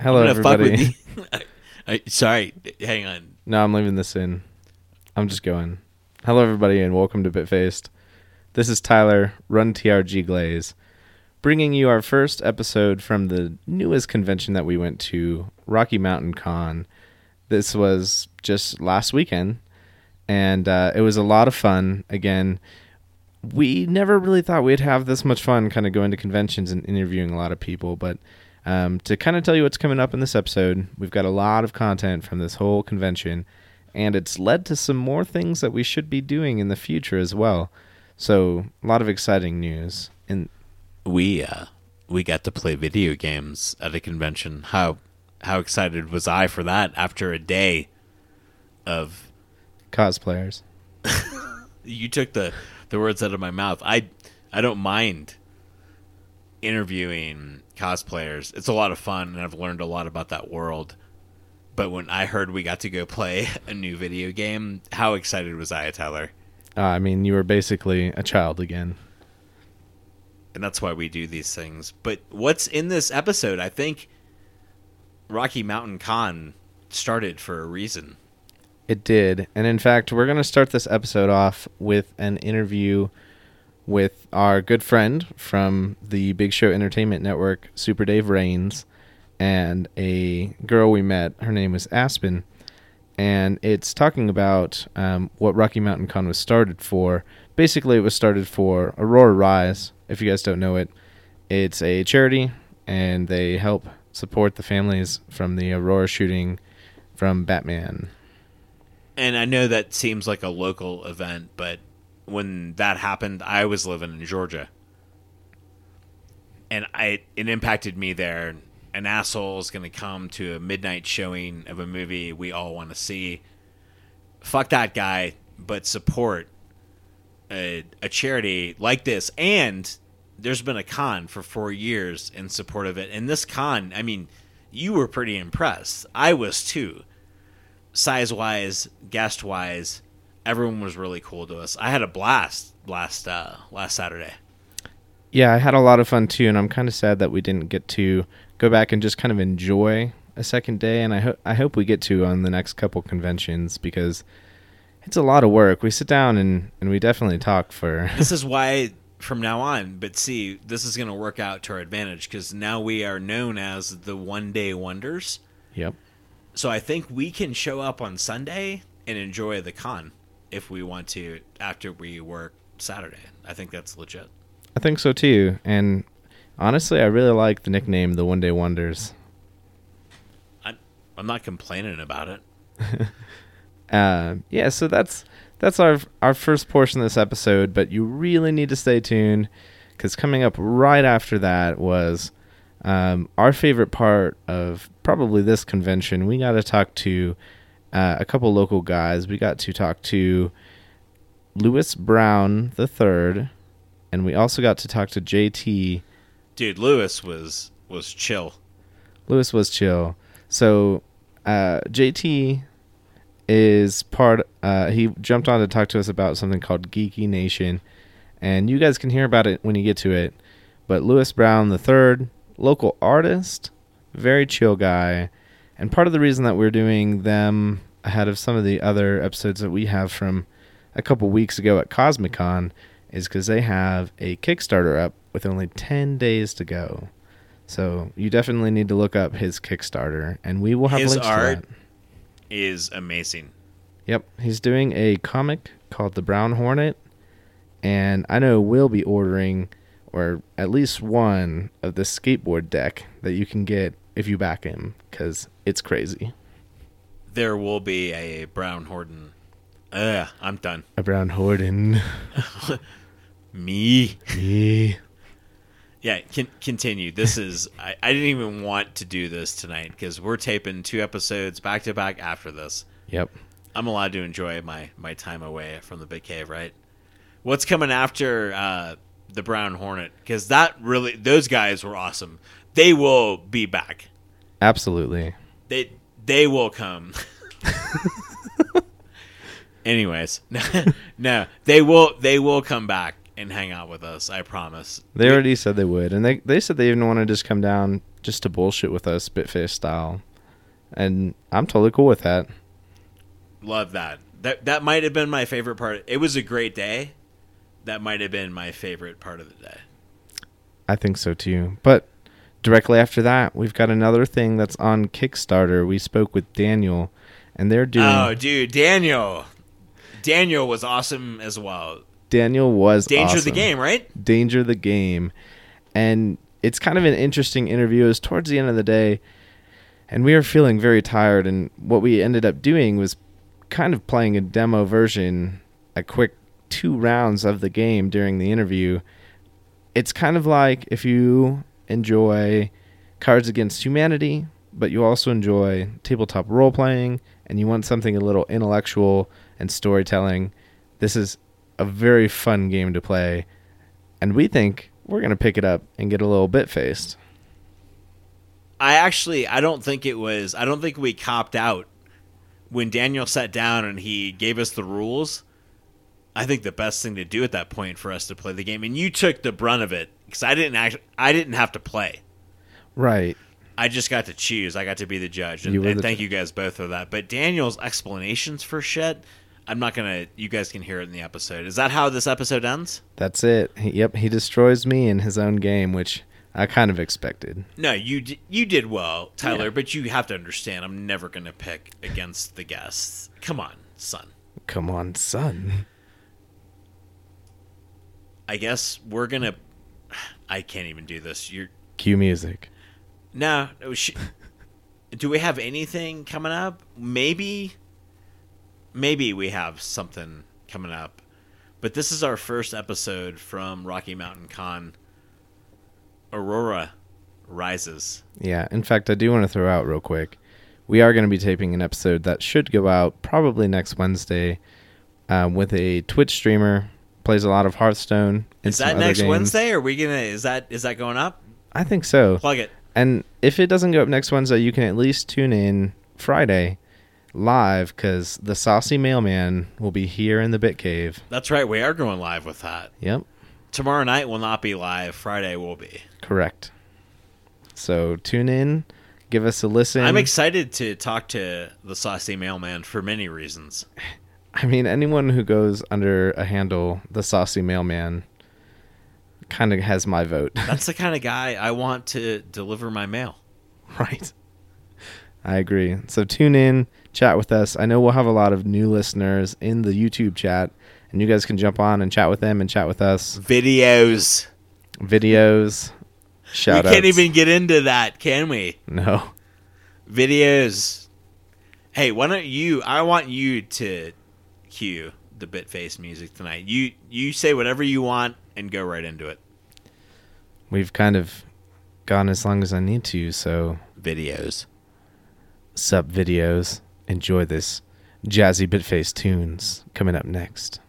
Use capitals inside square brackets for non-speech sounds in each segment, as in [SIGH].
Hello, I'm gonna fuck everybody. with you. [LAUGHS] I, I, sorry, hang on. No, I'm leaving this in. I'm just going. Hello, everybody, and welcome to Bitfaced. This is Tyler, Run TRG Glaze, bringing you our first episode from the newest convention that we went to, Rocky Mountain Con. This was just last weekend, and uh, it was a lot of fun. Again, we never really thought we'd have this much fun kind of going to conventions and interviewing a lot of people, but um, to kind of tell you what's coming up in this episode, we've got a lot of content from this whole convention, and it's led to some more things that we should be doing in the future as well. So, a lot of exciting news. And We uh, we got to play video games at a convention. How how excited was I for that after a day of cosplayers. [LAUGHS] you took the the words out of my mouth. I I don't mind interviewing cosplayers. It's a lot of fun and I've learned a lot about that world. But when I heard we got to go play [LAUGHS] a new video game, how excited was I, Tyler? Uh, I mean, you were basically a child again. And that's why we do these things. But what's in this episode? I think Rocky Mountain Con started for a reason. It did. And in fact, we're going to start this episode off with an interview with our good friend from the Big Show Entertainment Network, Super Dave Rains, and a girl we met. Her name was Aspen. And it's talking about um, what Rocky Mountain Con was started for. Basically, it was started for Aurora Rise. If you guys don't know it, it's a charity, and they help support the families from the Aurora shooting from Batman. And I know that seems like a local event, but when that happened, I was living in Georgia. And I it impacted me there. An asshole is going to come to a midnight showing of a movie we all want to see. Fuck that guy, but support a, a charity like this. And there's been a con for four years in support of it. And this con, I mean, you were pretty impressed. I was too size wise, guest wise, everyone was really cool to us. I had a blast last uh, last Saturday. Yeah, I had a lot of fun too, and I'm kind of sad that we didn't get to go back and just kind of enjoy a second day. And I hope I hope we get to on the next couple conventions because it's a lot of work. We sit down and and we definitely talk for. [LAUGHS] This is why from now on, but see, this is going to work out to our advantage because now we are known as the one day wonders. yep. So I think we can show up on Sunday and enjoy the con if we want to after we work Saturday. I think that's legit. I think so too. And honestly, I really like the nickname the One Day Wonders. I, I'm not complaining about it. [LAUGHS] Uh, yeah, so that's that's our our first portion of this episode, but you really need to stay tuned because coming up right after that was um, our favorite part of probably this convention. We got to talk to uh, a couple local guys. We got to talk to Lewis Brown the third, and we also got to talk to JT. Dude, Lewis was was chill. Lewis was chill. So uh, JT is part. Uh, he jumped on to talk to us about something called Geeky Nation, and you guys can hear about it when you get to it. But Lewis Brown the third, local artist, very chill guy, and part of the reason that we're doing them ahead of some of the other episodes that we have from a couple weeks ago at Cosmicon is because they have a Kickstarter up with only ten days to go. So you definitely need to look up his Kickstarter, and we will have His links art- to that. Is amazing. Yep, he's doing a comic called The Brown Hornet, and I know we'll be ordering, or at least one of the skateboard deck that you can get if you back him, because it's crazy. There will be a Brown Horton. Ugh, I'm done. A Brown Horton. [LAUGHS] Me. yeah. Yeah, con- continue. This is. [LAUGHS] I, I didn't even want to do this tonight because we're taping two episodes back to back after this. Yep. I'm allowed to enjoy my my time away from the big cave, right? What's coming after uh, the Brown Hornet? Because that really, those guys were awesome. They will be back. Absolutely. They they will come. [LAUGHS] Anyways, [LAUGHS] no, they will they will come back and hang out with us. I promise. They already said they would, and they they said they even want to just come down just to bullshit with us, Bitface style. And I'm totally cool with that. Love that. That that might have been my favorite part. It was a great day. That might have been my favorite part of the day. I think so too. But directly after that, we've got another thing that's on Kickstarter. We spoke with Daniel, and they're doing. Oh, dude, Daniel. Daniel was awesome as well. Daniel was Danger the game, right? Danger the game. And it's kind of an interesting interview. It was towards the end of the day, and we were feeling very tired. And what we ended up doing was kind of playing a demo version, a quick two rounds of the game during the interview. It's kind of like if you enjoy Cards Against Humanity, but you also enjoy tabletop role playing and you want something a little intellectual and storytelling. This is a very fun game to play and we think we're gonna pick it up and get a little bit faced. I actually I don't think it was I don't think we copped out when Daniel sat down and he gave us the rules. I think the best thing to do at that point for us to play the game and you took the brunt of it cuz I didn't actually I didn't have to play. Right. I just got to choose. I got to be the judge. And, You and thank ju- you guys both for that. But Daniel's explanations for shit, I'm not to you guys can hear it in the episode. Is that how this episode ends? That's it. He, yep, he destroys me in his own game, which I kind of expected. No, you d- you did well, Tyler, Yeah. but you have to understand I'm never going to pick against the guests. Come on, son. Come on, son. I guess we're gonna. I can't even do this. You're Cue music. no. no, sh- do we have anything coming up? Maybe. Maybe we have something coming up, but this is our first episode from Rocky Mountain Con. Aurora rises. Yeah, in fact, I do want to throw out real quick. We are going to be taping an episode that should go out probably next Wednesday uh, with a Twitch streamer. Plays a lot of Hearthstone. and Is that next games. Wednesday? Are we gonna? Is that is that going up? I think so. Plug it. And if it doesn't go up next Wednesday, you can at least tune in Friday live because the saucy mailman will be here in the Bit Cave. That's right. We are going live with that. Yep, Tomorrow night will not be live. Friday will be. correct. So tune in, give us a listen. I'm excited to talk to the saucy mailman for many reasons. [LAUGHS] I mean, anyone who goes under a handle, the saucy mailman, kind of has my vote. [LAUGHS] That's the kind of guy I want to deliver my mail. right. I agree. So tune in, chat with us. I know we'll have a lot of new listeners in the YouTube chat, and you guys can jump on and chat with them and chat with us. Videos. Videos, shout we can't even get into that, can we? No. Videos. Hey, why don't you? I want you to cue the Bitface music tonight. You you say whatever you want and go right into it. We've kind of gone as long as I need to, so Videos. sub videos. Enjoy this jazzy bitface tunes coming up next.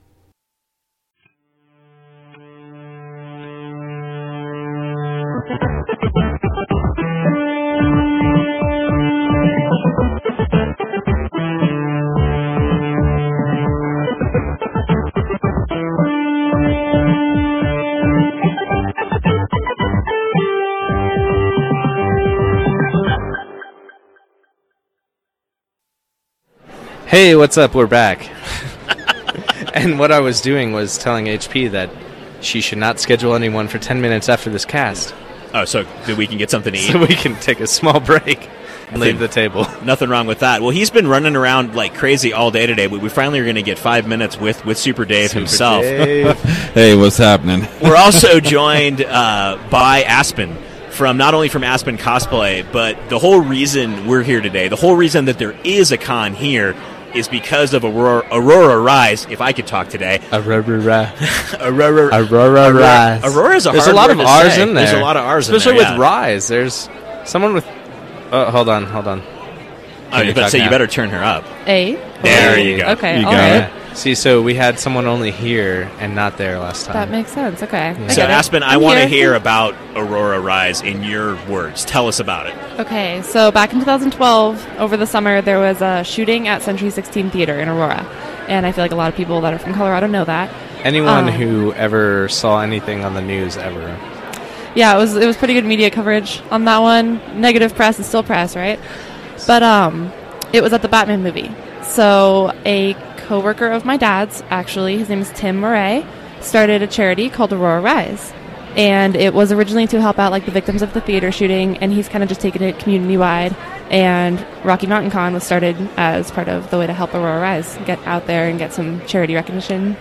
Hey, what's up? We're back. [LAUGHS] and what I was doing was telling HP that she should not schedule anyone for 10 minutes after this cast Oh, so that we can get something to [LAUGHS] eat. so we can take a small break and leave the table. Nothing wrong with that. Well, he's been running around like crazy all day today, but we finally are going to get five minutes with with Super Dave himself. [LAUGHS] Hey, what's happening? We're also joined uh, by Aspen from not only from Aspen Cosplay, but the whole reason we're here today, the whole reason that there is a con here is because of Aurora, Aurora Rise. If I could talk today, [LAUGHS] Aurora. Aurora, Aurora Rise. Aurora's a There's hard a lot word of R's say. in there. There's a lot of R's in Especially there, with yeah. Rise. There's someone with. Oh, hold on, hold on. Oh, I was you about to talk say you better turn her up. A. There you go. Okay, You all got right. It. Yeah. See, so we had someone only here and not there last time. That makes sense. Okay. I So get. Aspen, I want to hear about Aurora Rise in your words. Tell us about it. Okay, so back in 2012, over the summer, there was a shooting at Century 16 Theater in Aurora. And I feel like a lot of people that are from Colorado know that. Anyone Um, who ever saw anything on the news ever. yeah, it was it was pretty good media coverage on that one. Negative press is still press, right? But um, it was at the Batman movie. So a coworker of my dad's, actually, his name is Tim Murray, started a charity called Aurora Rise, and it was originally to help out like the victims of the theater shooting, and he's kind of just taken it community wide. And Rocky Mountain Con was started as part of the way to help Aurora Rise get out there and get some charity recognition.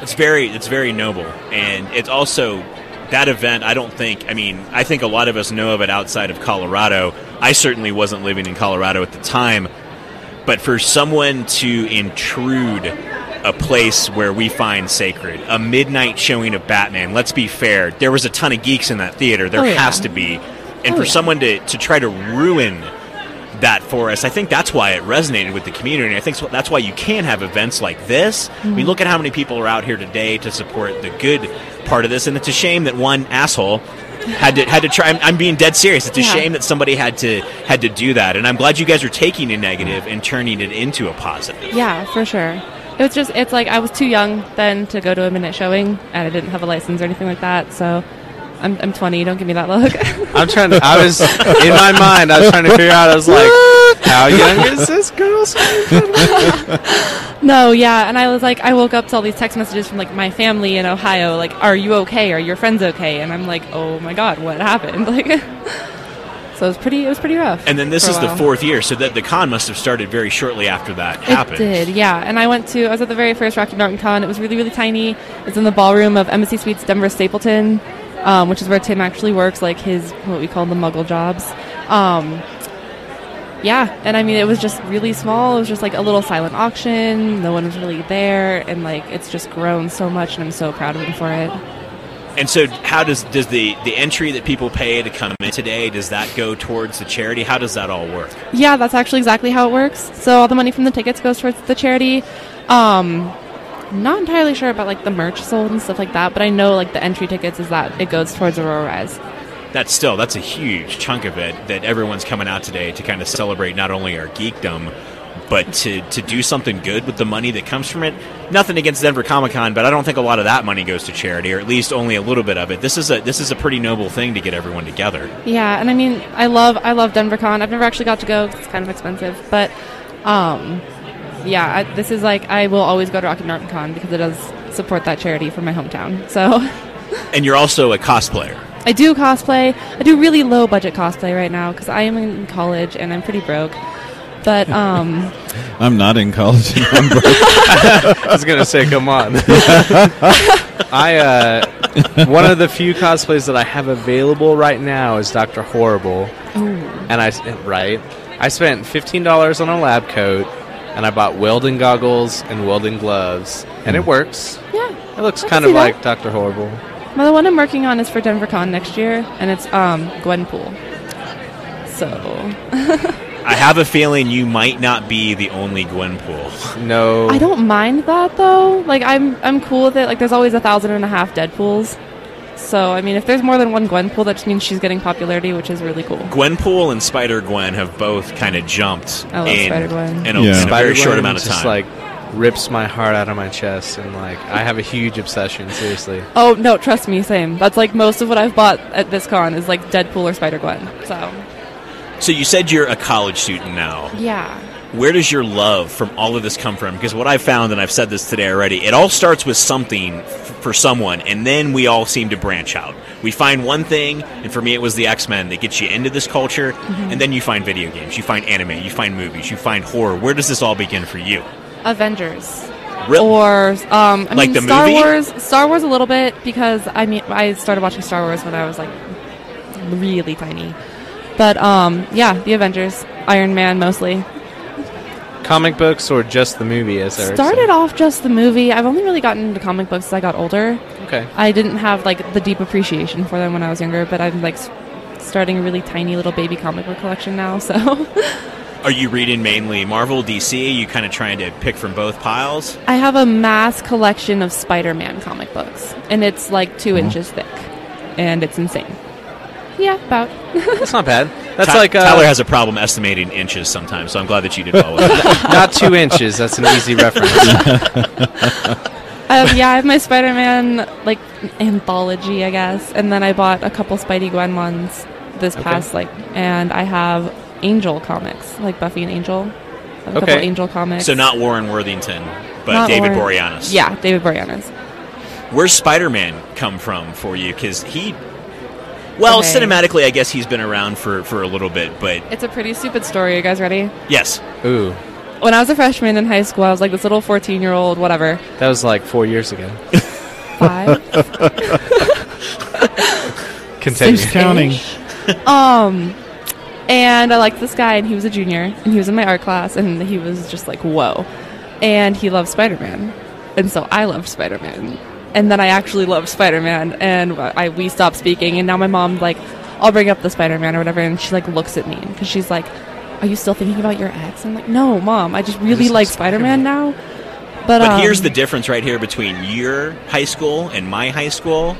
It's very it's very noble, and it's also that event. I don't think. I mean, I think a lot of us know of it outside of Colorado. I certainly wasn't living in Colorado at the time, but for someone to intrude a place where we find sacred, a midnight showing of Batman. Let's be fair. There was a ton of geeks in that theater. There Oh, yeah. has to be, and Oh, for yeah. someone to to try to ruin that for us. I think that's why it resonated with the community. I think that's why you can have events like this. I Mm-hmm. mean, look at how many people are out here today to support the good part of this, and it's a shame that one asshole had to had to try. I'm, I'm being dead serious. It's a Yeah. shame that somebody had to had to do that, and I'm glad you guys are taking a negative and turning it into a positive. Yeah, for sure. It was just, it's like I was too young then to go to a midnight showing, and I didn't have a license or anything like that. So I'm, I'm 20. Don't give me that look. [LAUGHS] I'm trying to. I was in my mind. I was trying to figure out. I was like, how young is this girl? [LAUGHS] no, yeah. And I was like, I woke up to all these text messages from like my family in Ohio, like, "Are you okay? Are your friends okay?" And I'm like, "Oh my god, what happened?" [LAUGHS] Like, so it was pretty, it was pretty rough. And then this is the fourth year, so that the con must have started very shortly after that happened. It did, yeah. And I went to, I was at the very first Rocky Mountain Con. It was really, really tiny. It's in the ballroom of Embassy Suites Denver Stapleton, um, which is where Tim actually works, like his, what we call the muggle jobs. Um, yeah, and I mean, it was just really small. It was just like a little silent auction. No one was really there. And like, it's just grown so much, and I'm so proud of him for it. And so, how does does the the entry that people pay to come in today does that go towards the charity? How does that all work? Yeah, that's actually exactly how it works. So all the money from the tickets goes towards the charity. Um, not entirely sure about like the merch sold and stuff like that, but I know like the entry tickets is that it goes towards Aurora Rise. That's still that's a huge chunk of it that everyone's coming out today to kind of celebrate not only our geekdom, but to to do something good with the money that comes from it. Nothing against Denver Comic Con, but I don't think a lot of that money goes to charity, or at least only a little bit of it. This is a this is a pretty noble thing to get everyone together. Yeah, and I mean, I love I love Denver Con. I've never actually got to go 'cause it's kind of expensive, but um, yeah, I, this is like I will always go to Rocky Mountain Con because it does support that charity for my hometown. So And you're also a cosplayer. I do cosplay. I do really low budget cosplay right now because I am in college and I'm pretty broke. But um, [LAUGHS] I'm not in college. I'm broke. [LAUGHS] [LAUGHS] I was gonna say, come on. I uh, one of the few cosplays that I have available right now is Doctor Horrible, and I right. I spent fifteen dollars on a lab coat, and I bought welding goggles and welding gloves, and it works. yeah, It looks I kind of see that. like Doctor Horrible. well, the one I'm working on is for DenverCon next year, and it's um Gwenpool. So [LAUGHS] I have a feeling you might not be the only Gwenpool. [LAUGHS] No, I don't mind that though. Like I'm I'm cool with it. Like there's always a thousand and a half Deadpools. So I mean, if there's more than one Gwenpool, that just means she's getting popularity, which is really cool. Gwenpool and Spider Gwen have both kind of jumped I love in, Spider-Gwen. in a, Yeah. in a very short amount of time, just time. like rips my heart out of my chest, and like I have a huge obsession. Seriously. Oh no, trust me, same. That's like most of what I've bought at this con is like Deadpool or Spider Gwen. So so you said you're a college student now. yeah, Where does your love from all of this come from? Because what I've found, and I've said this today already, it all starts with something f- for someone, and then we all seem to branch out. We find one thing, and for me, it was the X Men that gets you into this culture, Mm-hmm. and then you find video games, you find anime, you find movies, you find horror. Where does this all begin for you? Avengers. Real- Or um, I Like mean, the Star movie? Wars. Star Wars a little bit because I mean I started watching Star Wars when I was like really tiny. But um, yeah, the Avengers, Iron Man mostly. Comic books or just the movie? As Eric Started off just the movie. I've only really gotten into comic books as I got older. Okay. I didn't have like the deep appreciation for them when I was younger, but I'm like s- starting a really tiny little baby comic book collection now. So [LAUGHS] Are you reading mainly Marvel, DC? Are You kind of trying to pick from both piles? I have a mass collection of Spider-Man comic books, and it's like 2 mm-hmm. inches thick, and it's insane. Yeah, about. That's not bad. That's Ty- like uh, Tyler has a problem estimating inches sometimes, so I'm glad that you did well with that. not two inches. That's an easy reference. [LAUGHS] Um, yeah, I have my Spider-Man like anthology, I guess. And then I bought a couple Spidey Gwen ones this Okay. past like, and I have Angel comics, like Buffy and Angel. I have A couple Okay. Angel comics. So not Warren Worthington, but Not David Warren- Boreanaz. Yeah, David Boreanaz. Where's Spider Man come from for you? Because he. Well, Okay. cinematically, I guess he's been around for, for a little bit, but It's a pretty stupid story. You guys ready? yes. Ooh, When I was a freshman in high school, I was like this little 14 year old, whatever. that was like four years ago. Five. [LAUGHS] Continue. Who's counting? [LAUGHS] um, and I liked this guy, and he was a junior, and he was in my art class, and he was just like, whoa. And he loved Spider Man. And so I loved Spider Man. And then I actually loved Spider Man, and I, we stopped speaking, and now my mom, like, I'll bring up the Spider Man or whatever, and she, like, looks at me, because she's like, Are you still thinking about your ex? I'm like, No, mom, I just really like like Spider Man now. But, But um, here's the difference right here between your high school and my high school.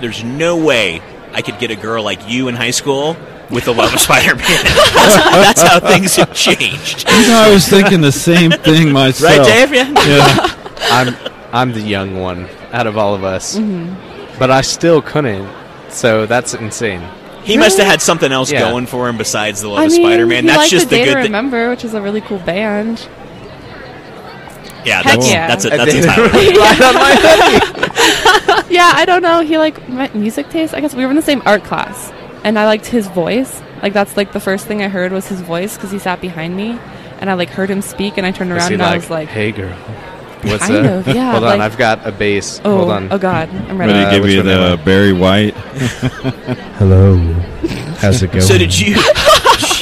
There's no way I could get a girl like you in high school with the love of Spider Man. that's, [LAUGHS] [LAUGHS] that's how things have changed. You know, I was thinking the same thing [LAUGHS] myself. Right, Dave? Yeah. Yeah. I'm I'm the young one out of all of us, Mm-hmm. but I still couldn't. So that's insane. He must have had something else Yeah. going for him besides the love I of mean, Spider Man. That's liked just the the Day good to thing. Remember, which is a really cool band. Yeah, Heck that's yeah. that's a, I that's a did. Tyler. right on my [LAUGHS] hoodie. yeah, I don't know. He like my music taste. I guess we were in the same art class, and I liked his voice. Like that's like the first thing I heard was his voice because he sat behind me, and I like heard him speak, and I turned around he and I was like, "Hey, girl, what's Kind up?" of, yeah, Hold on, like- I've got a bass. "Oh, Hold on. oh God, I'm But ready." he Uh, give you the I? Barry White. [LAUGHS] Hello, how's it going? So did you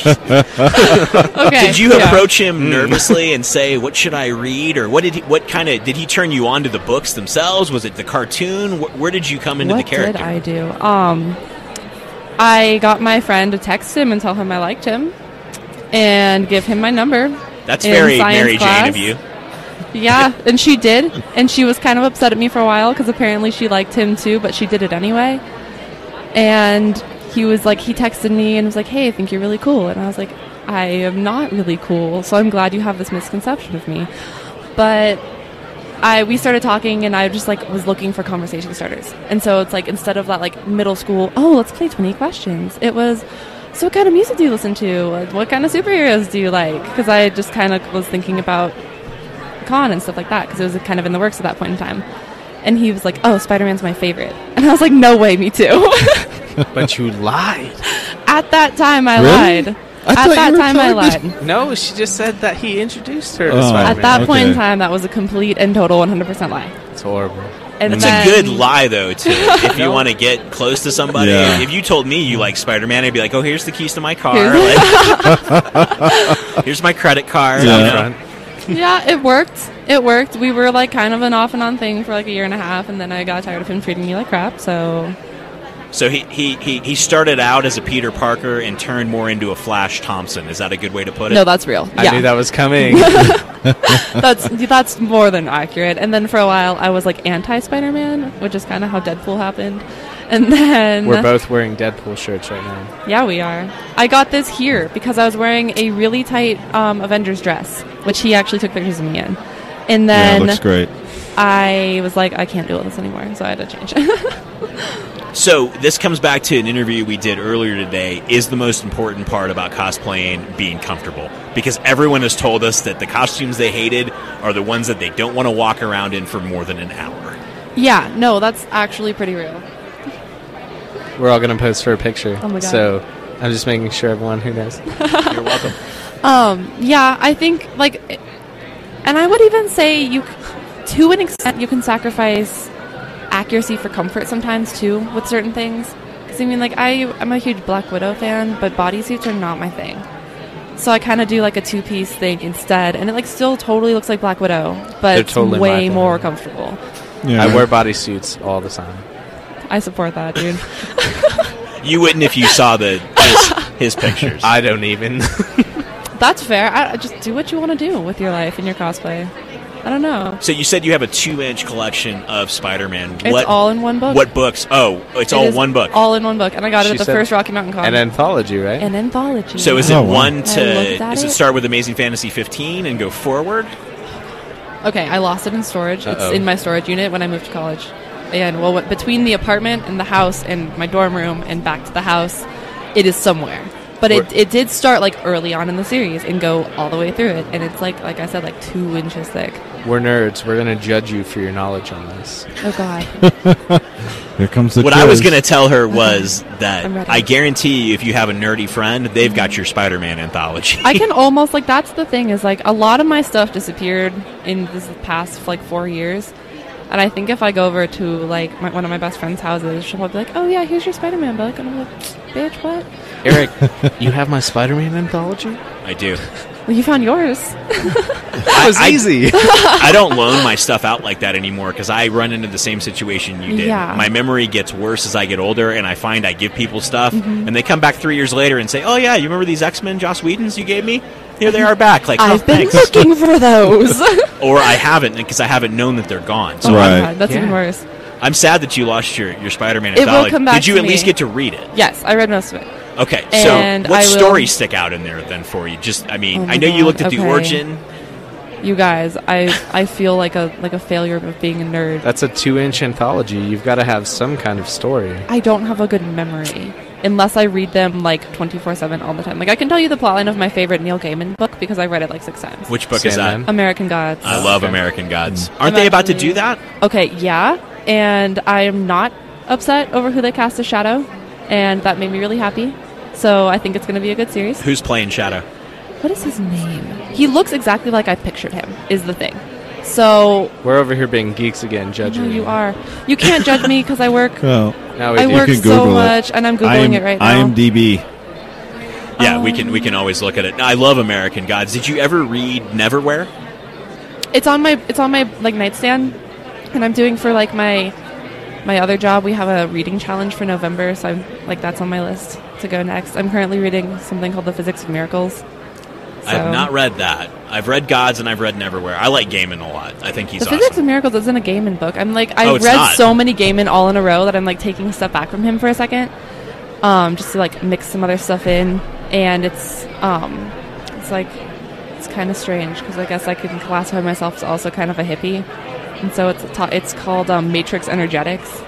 [LAUGHS] okay, did you yeah. approach him nervously and say, "What should I read?" Or what did he, what kind of did he turn you on to the books themselves? Was it the cartoon? Wh- where did you come into What the character? What did I do? Um, I got my friend to text him and tell him I liked him, and give him my number. That's in very science Mary Jane of you. Yeah, and she did, and she was kind of upset at me for a while because apparently she liked him too, but she did it anyway. And he was like, he texted me and was like, "Hey, I think you're really cool," and I was like, "I am not really cool, so I'm glad you have this misconception of me." But I we started talking, and I just like was looking for conversation starters, and so it's like instead of that like middle school, oh, let's play 20 questions, it was. So, what kind of music do you listen to? What kind of superheroes do you like? Because I just kind of was thinking about con and stuff like that because it was kind of in the works at that point in time. And he was like, "Oh, Spider Man's my favorite," [LAUGHS] and I was like, "No way, me too." [LAUGHS] but you lied. at that time, I Really? lied. I at that time, I talking- lied. [LAUGHS] No, she just said that he introduced her to Oh. Spider-Man. At that point in time, that was a complete and total 100% lie. it's horrible. And It's then, a good lie, though, too. If you want to get close to somebody, Yeah. if you told me you like Spider Man, I'd be like, "Oh, here's the keys to my car. Here's- Like, here's my credit card." Yeah. You know? Front. Yeah, it worked. It worked. We were like kind of an off and on thing for like a year and a half, and then I got tired of him treating me like crap. So So he, he, he, he started out as a Peter Parker and turned more into a Flash Thompson. Is that a good way to put it? no, that's real. I yeah, knew that was coming. [LAUGHS] [LAUGHS] that's that's more than accurate. And then for a while, I was like anti Spider Man, which is kind of how Deadpool happened. And then We're both wearing Deadpool shirts right now. Yeah, we are. I got this here because I was wearing a really tight um, Avengers dress, which he actually took pictures of me in. And then Yeah, then looks great. I was like, I can't do this anymore, so I had to change. [LAUGHS] So this comes back to an interview we did earlier today. Is the most important part about cosplaying being comfortable? Because everyone has told us that the costumes they hated are the ones that they don't want to walk around in for more than an hour. yeah, no, that's actually pretty real. We're all gonna post for a picture. Oh my God. So I'm just making sure everyone who knows. [LAUGHS] You're welcome. Um, yeah, I think like, and I would even say you, to an extent, you can sacrifice accuracy for comfort sometimes too with certain things. Because I mean, like I, I'm a huge Black Widow fan, but bodysuits are not my thing. So I kind of do like a two-piece thing instead, and it like still totally looks like Black Widow, but They're it's totally way more comfortable. Yeah. I wear bodysuits all the time. I support that, dude. [LAUGHS] You wouldn't if you saw the his, his pictures. I don't even. [LAUGHS] That's fair. I, I just do what you want to do with your life and your cosplay. I don't know. so you said you have a two-inch collection of Spider-Man. It's what all in one book. What books? Oh, it's It all one book. All in one book, and I got it She at the first Rocky Mountain Con. An anthology, right? An anthology. so is it Oh, wow. one I looked to? at Does it it. start with Amazing Fantasy 15 and go forward? Okay, I lost it in storage. Uh-oh. It's in my storage unit when I moved to college. And well, what- between the apartment and the house and my dorm room and back to the house, it is somewhere. But it, it did start like early on in the series and go all the way through it, and it's like like I said, like two inches thick. We're nerds. We're gonna judge you for your knowledge on this. Oh God, [LAUGHS] Here comes the What I was going to tell her [LAUGHS] was that I'm. I guarantee you, if you have a nerdy friend, they've got your Spider-Man anthology. I can [LAUGHS] almost like that's the thing is like a lot of my stuff disappeared in this past like four years, and I think if I go over to like my, one of my best friend's houses, she'll probably be like, "Oh yeah, here's your Spider-Man book," and I'm like, "Bitch, what? Eric, you have my Spider-Man anthology? I do. Well, you found yours." [LAUGHS] That was I- easy. [LAUGHS] I don't loan my stuff out like that anymore because I run into the same situation you did. Yeah. My memory gets worse as I get older, and I find I give people stuff, Mm-hmm. and they come back three years later and say, "Oh yeah, you remember these X Men Joss Whedons you gave me? Here they are back." Like, oh, I've been thanks. looking for those. [LAUGHS] or I haven't because I haven't known that they're gone. So Oh my Right. God, that's even worse. I'm sad that you lost your, your Spider-Man It will come back Did you to at least get to read it? Yes, I read most of it. Okay, And so what I will- stories stick out in there then for you? Just, I mean, Oh I know you looked at the origin. You guys, I I feel like a like a failure of being a nerd. That's a two-inch anthology. You've got to have some kind of story. I don't have a good memory unless I read them like 24/7 all the time. Like I can tell you the plotline of my favorite Neil Gaiman book because I've read it like 6 times. Which book is that? American Gods. I love Okay. American Gods. Aren't I'm they about to do that? Okay, yeah, and I am not upset over who they cast as Shadow, and that made me really happy. So I think it's going to be a good series. Who's playing Shadow? What is his name? He looks exactly like I pictured him. Is the thing. So We're over here being geeks again, no, judging. you are. You can't judge me because I work. Well, [LAUGHS] Now we I do. work can so Google it. much, and I'm googling IM, it right now. I am IMDb. Yeah, we Um, can we can always look at it. I love American Gods. Did you ever read Neverwhere? It's on my it's on my like nightstand, and I'm doing for like my my other job. We have a reading challenge for November, so I'm like that's on my list to go next. I'm currently reading something called The Physics of Miracles. I have not read that. I've read Gods and I've read Neverwhere. I like Gaiman a lot. I think he's the Physics of awesome. Miracles isn't a Gaiman book. I'm like Oh, I it's read not. so many Gaiman all in a row that I'm like taking a step back from him for a second, um, just to like mix some other stuff in, and it's um, it's like it's kind of strange because I guess I can classify myself as also kind of a hippie, and so it's ta- it's called um, Matrix Energetics.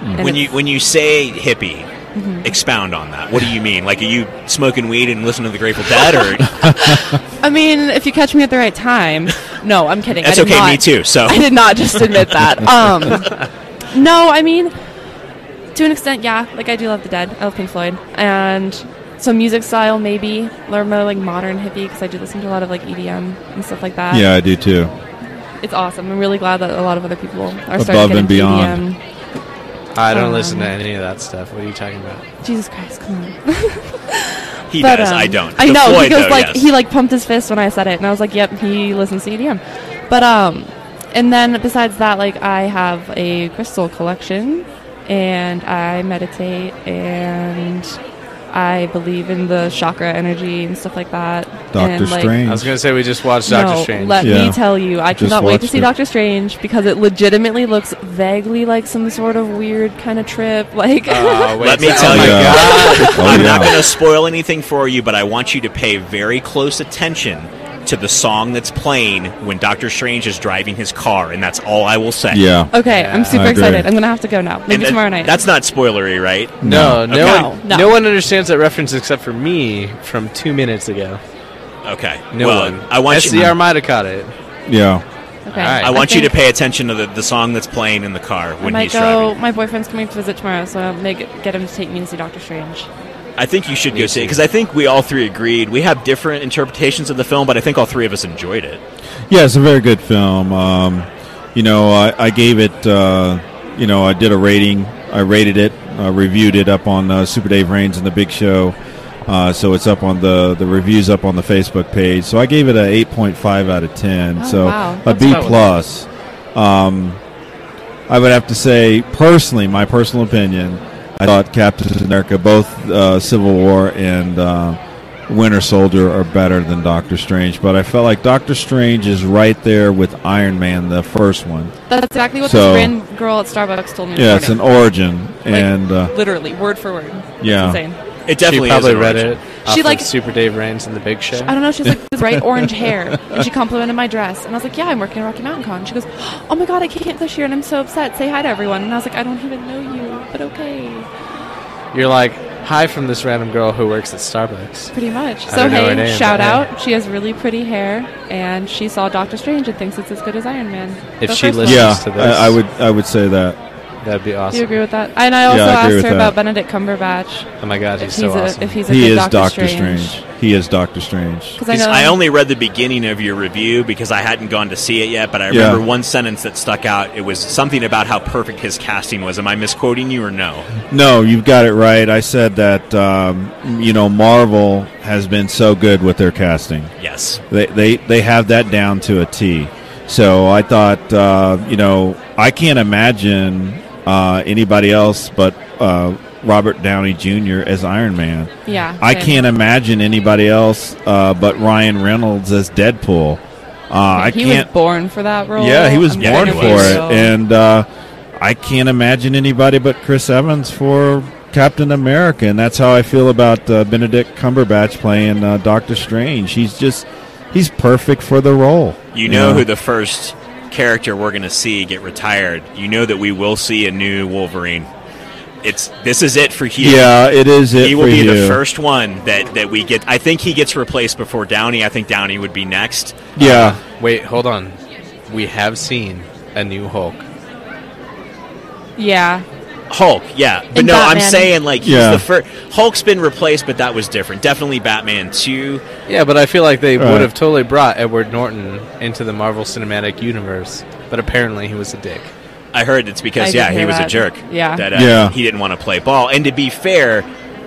And When you when you say hippie, Mm-hmm. expound on that. What do you mean? Like, are you smoking weed and listening to the Grateful Dead, or [LAUGHS] [LAUGHS] I mean, if you catch me at the right time. [LAUGHS] No, I'm kidding. that's okay? Not, Me too. So [LAUGHS] I did not just admit that. [LAUGHS] Um, no, I mean, to an extent, yeah. Like I do love the Dead. I love Pink Floyd, and so music style maybe, or more like modern hippie because I do listen to a lot of like EDM and stuff like that. Yeah, I do too. it's awesome. I'm really glad that a lot of other people are starting Above to and beyond. EDM. I don't Um, listen to any of that stuff. What are you talking about? Jesus Christ, come on. He But, does. um, I don't. I The know Floyd, because though, like yes. he like pumped his fist when I said it, and I was like, "Yep, he listens to EDM." But um, and then besides that, like I have a crystal collection, and I meditate, and I believe in the chakra energy and stuff like that. Doctor and, like, Strange. I was gonna say we just watched Doctor no, Strange. let Yeah. me tell you, I Just cannot wait to see it. Doctor Strange because it legitimately looks vaguely like some sort of weird kind of trip. [LAUGHS] Like, Uh, [LAUGHS] Let me tell second. you, [LAUGHS] Oh Yeah. Oh, I'm yeah. not going to spoil anything for you, but I want you to pay very close attention to the song that's playing when Doctor Strange is driving his car, and that's all I will say. Yeah. okay, Yeah. I'm super excited. I'm gonna have to go now. Maybe And that- tomorrow night. That's not spoilery, right? No, no, Okay. one, No, no. no. one understands that reference except for me from two minutes ago. Okay. No well, one. I want SC you. Armada caught it. Yeah. okay. All right. I want you to pay attention to the, the song that's playing in the car I when might he's go. driving. My boyfriend's coming to visit tomorrow, so I'll make get him to take me to see Doctor Strange. I think you should Me go see it because I think we all three agreed. We have different interpretations of the film, but I think all three of us enjoyed it. Yeah, it's a very good film. Um, you know, I, I gave it. Uh, you know, I did a rating. I rated it, uh, reviewed it up on uh, Super Dave Rains and the Big Show. Uh, so it's up on the the reviews up on the Facebook page. So I gave it a eight point five out of ten. Oh, so wow. a That's B about- plus. Um, I would have to say, personally, my personal opinion, I thought Captain America, both uh, Civil War and uh, Winter Soldier, are better than Doctor Strange. But I felt like Doctor Strange is right there with Iron Man, the first one. That's exactly what So- this random girl at Starbucks told me. Yeah, it's an morning. origin, Like, and uh, literally word for word. It's yeah. insane. It definitely she probably is read it. Off She, of like- Super Dave Rains and the Big Show. I don't know. She has like this [LAUGHS] bright orange hair, and she complimented my dress. And I was like, "Yeah, I'm working at Rocky Mountain Con." She goes, "Oh my god, I can't this year, and I'm so upset. Say hi to everyone." And I was like, "I don't even know you, but okay." You're like, hi from this random girl who works at Starbucks. Pretty much. I So don't know her hey, name, shout but hey. out. She has really pretty hair, and she saw Doctor Strange and thinks it's as good as Iron Man. If The she listens- Yeah, to this. I, I would I would say that. That'd be awesome. Do you agree with that? And I also Yeah, I asked her that. about Benedict Cumberbatch. Oh my god, he's he's, so a awesome. if he's a He good is Doctor, Doctor Strange. Strange. He is Doctor Strange. Because I 'Cause know I only read the beginning of your review because I hadn't gone to see it yet, but I Yeah. remember one sentence that stuck out. It was something about how perfect his casting was. Am I misquoting you or no? No, you've got it right. I said that um, you know Marvel has been so good with their casting. Yes. They they they have that down to a T. So I thought uh, you know I can't imagine uh, anybody else but uh, Robert Downey Jr. as Iron Man. yeah. I same. can't imagine anybody else uh, but Ryan Reynolds as Deadpool. Uh, I he can't. was born for that role. Yeah, he was I'm born for was. it, and uh, I can't imagine anybody but Chris Evans for Captain America, and that's how I feel about uh, Benedict Cumberbatch playing uh, Doctor Strange. He's just he's perfect for the role. You know who the first character we're going to see get retired. You know that we will see a new Wolverine. It's this is it for Hugh. Yeah, it is. It he will for be the first one that, that we get. I think he gets replaced before Downey. I think Downey would be next. Yeah, uh, Wait, hold on. We have seen a new Hulk. Yeah. Hulk, yeah, but And no, I'm saying like he's Yeah. the first. Hulk's been replaced, but that was different. Definitely Batman two. Yeah, but I feel like they Right. would have totally brought Edward Norton into the Marvel Cinematic Universe, but apparently he was a dick. I heard it's because I yeah, he hear was a jerk. Yeah. that uh, Yeah. he didn't want to play ball. And to be fair,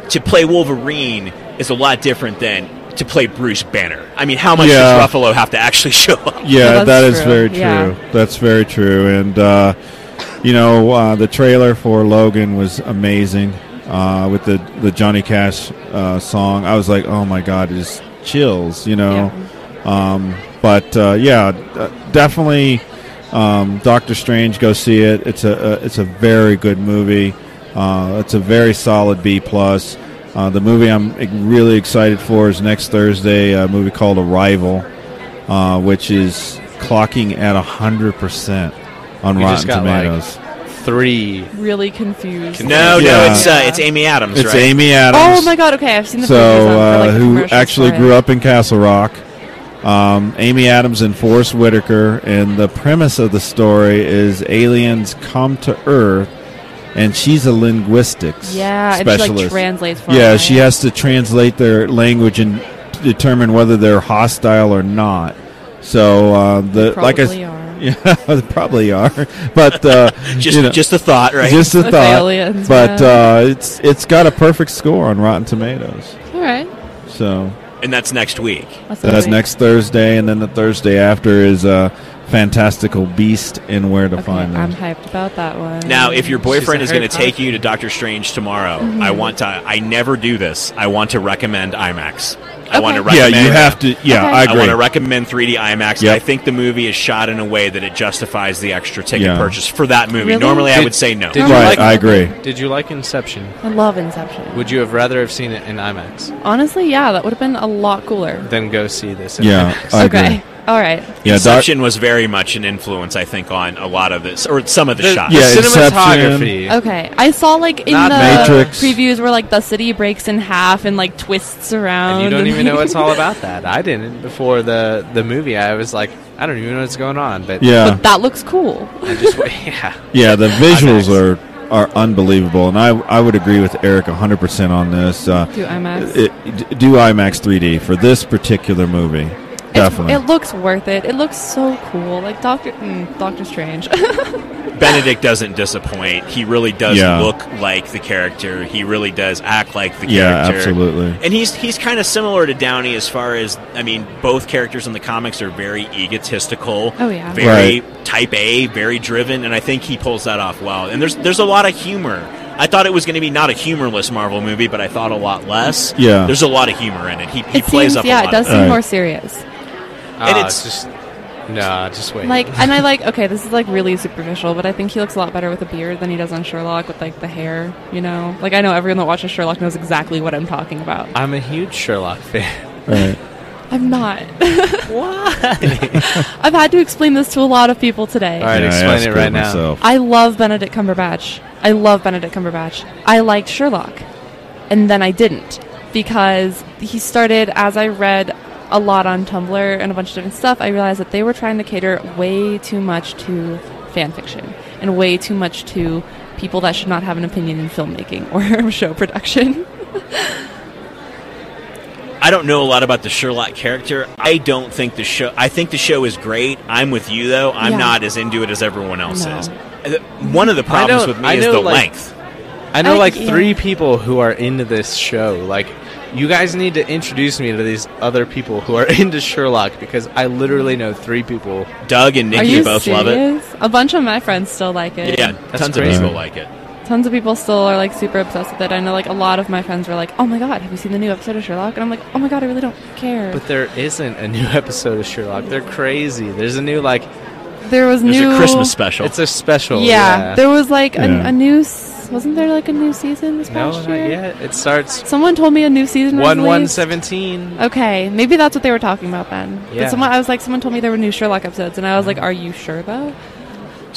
to play Wolverine is a lot different than to play Bruce Banner. I mean, how much Yeah. does Ruffalo have to actually [LAUGHS] show up? yeah, Well, that that's is very true. Yeah. That's very true. And uh, you know, uh, the trailer for Logan was amazing uh, with the the Johnny Cash uh, song. I was like, oh my god, just chills. You know. Um, but uh, yeah, uh, definitely um, Doctor Strange. Go see it. It's a, a it's a very good movie. Uh, it's a very solid B plus. Uh, the movie I'm really excited for is next Thursday. A movie called Arrival, uh, which is clocking at hundred percent on You just Rotten got, like, Tomatoes. Three. Really confused. No, no, Yeah. it's uh, it's Amy Adams, It's right? Amy Adams. Oh my god. Okay, I've seen the so previews for, uh, like, who actually grew up in Castle Rock. Um, Amy Adams and Forest Whitaker, and the premise of the story is aliens come to Earth, and she's a linguistics Yeah, and she specialist. like translates yeah, she has to translate their language and determine whether they're hostile or not. So uh, the like I probably are. [LAUGHS] yeah, probably are, but uh, [LAUGHS] Just you know, just a thought, right? just a With thought. aliens, but man. uh, it's it's got a perfect score on Rotten Tomatoes. All right. So and that's next week. That's, that's next Thursday, and then the Thursday after is uh, Fantastical Beast and Where to Okay, Find Them. I'm hyped about that one. Now, if your boyfriend is going to take you to Doctor Strange tomorrow, Mm-hmm. I want to. I never do this. I want to recommend IMAX. I want to Okay. yeah, recommend. you have to. Yeah, Okay. I agree. I want to recommend 3D IMAX. Yep. I think the movie is shot in a way that it justifies the extra ticket Yeah. purchase for that movie. Really? Normally, I would say no. Did you right, like? I agree. Did you like Inception? I love Inception. Would you have rather have seen it in IMAX Honestly, yeah, that would have been a lot cooler. than go see this? In Yeah, IMAX? I okay. Agree. All right. Yeah, Doc- Inception was very much an influence, I think, on a lot of this or some of the, The, shots. Yeah, the Inception. cinematography. Okay. I saw like in Not the Matrix. previews where like the city breaks in half and like twists around. And you don't even know [LAUGHS] like- it's all about that. I didn't before the the movie. I was like, I don't even know what's going on. But yeah, But that looks cool. I just [LAUGHS] yeah. yeah. The [LAUGHS] visuals IMAX. are are unbelievable, and I I would agree with Eric 100 percent on this. Uh, Do IMAX. it, d- do IMAX 3D for this particular movie. It's- Definitely. It looks worth it. It looks so cool. Like Doctor mm, Doctor Strange. [LAUGHS] Benedict doesn't disappoint. He really does Yeah. look like the character. He really does act like the character. yeah, character. absolutely. And he's he's kind of similar to Downey as far as I mean, both characters in the comics are very egotistical. Oh, yeah. very type A, very driven, and I think he pulls that off well. And there's there's a lot of humor. I thought it was going to be not a humorless Marvel movie, but I thought a lot less. Yeah. there's a lot of humor in it. He, he it plays seems up. a yeah, it does of seem Right. more serious. And Ah, it's- just Nah, just wait. Like, and I [LAUGHS] like. Okay, this is like really superficial, but I think he looks a lot better with a beard than he does on Sherlock with like the hair. You know, like I know everyone that watches Sherlock knows exactly what I'm talking about. I'm a huge Sherlock fan. Right. [LAUGHS] I'm not. [LAUGHS] Why? I've had to explain this to a lot of people today. All right, Yeah, explain it her right now. myself. I love Benedict Cumberbatch. I love Benedict Cumberbatch. I liked Sherlock. And then I didn't because he started as I read a lot on Tumblr and a bunch of different stuff, I realized that they were trying to cater way too much to fan fiction and way too much to people that should not have an opinion in filmmaking or [LAUGHS] show production. [LAUGHS] I don't know a lot about the Sherlock character. I don't think the show. I think the show is great. I'm with you though. I'm Yeah. not as into it as everyone else No. is. Uh, One of the problems with me I is know, the like- length. I know I- like yeah. three people who are into this show. Like, you guys need to introduce me to these other people who are [LAUGHS] into Sherlock because I literally know three people. Doug and Are Nikki you both serious? love it. A bunch of my friends still like it. Yeah, That's tons crazy. of people like it. Tons of people still are like super obsessed with it. I know like a lot of my friends were like, "Oh my god, have you seen the new episode of Sherlock?" And I'm like, "Oh my god, I really don't care." But there isn't a new [LAUGHS] episode of Sherlock. They're crazy. There's a new like there was There's new a Christmas special. it's a special. Yeah, there was like a, Yeah. a new. Wasn't there like a new season this No, past not year? yet. It starts Someone told me a new season one one seventeen. Okay, maybe that's what they were talking about then. Yeah. But someone, I was like, someone told me there were new Sherlock episodes, and I was like, mm-hmm. "Are you sure though?"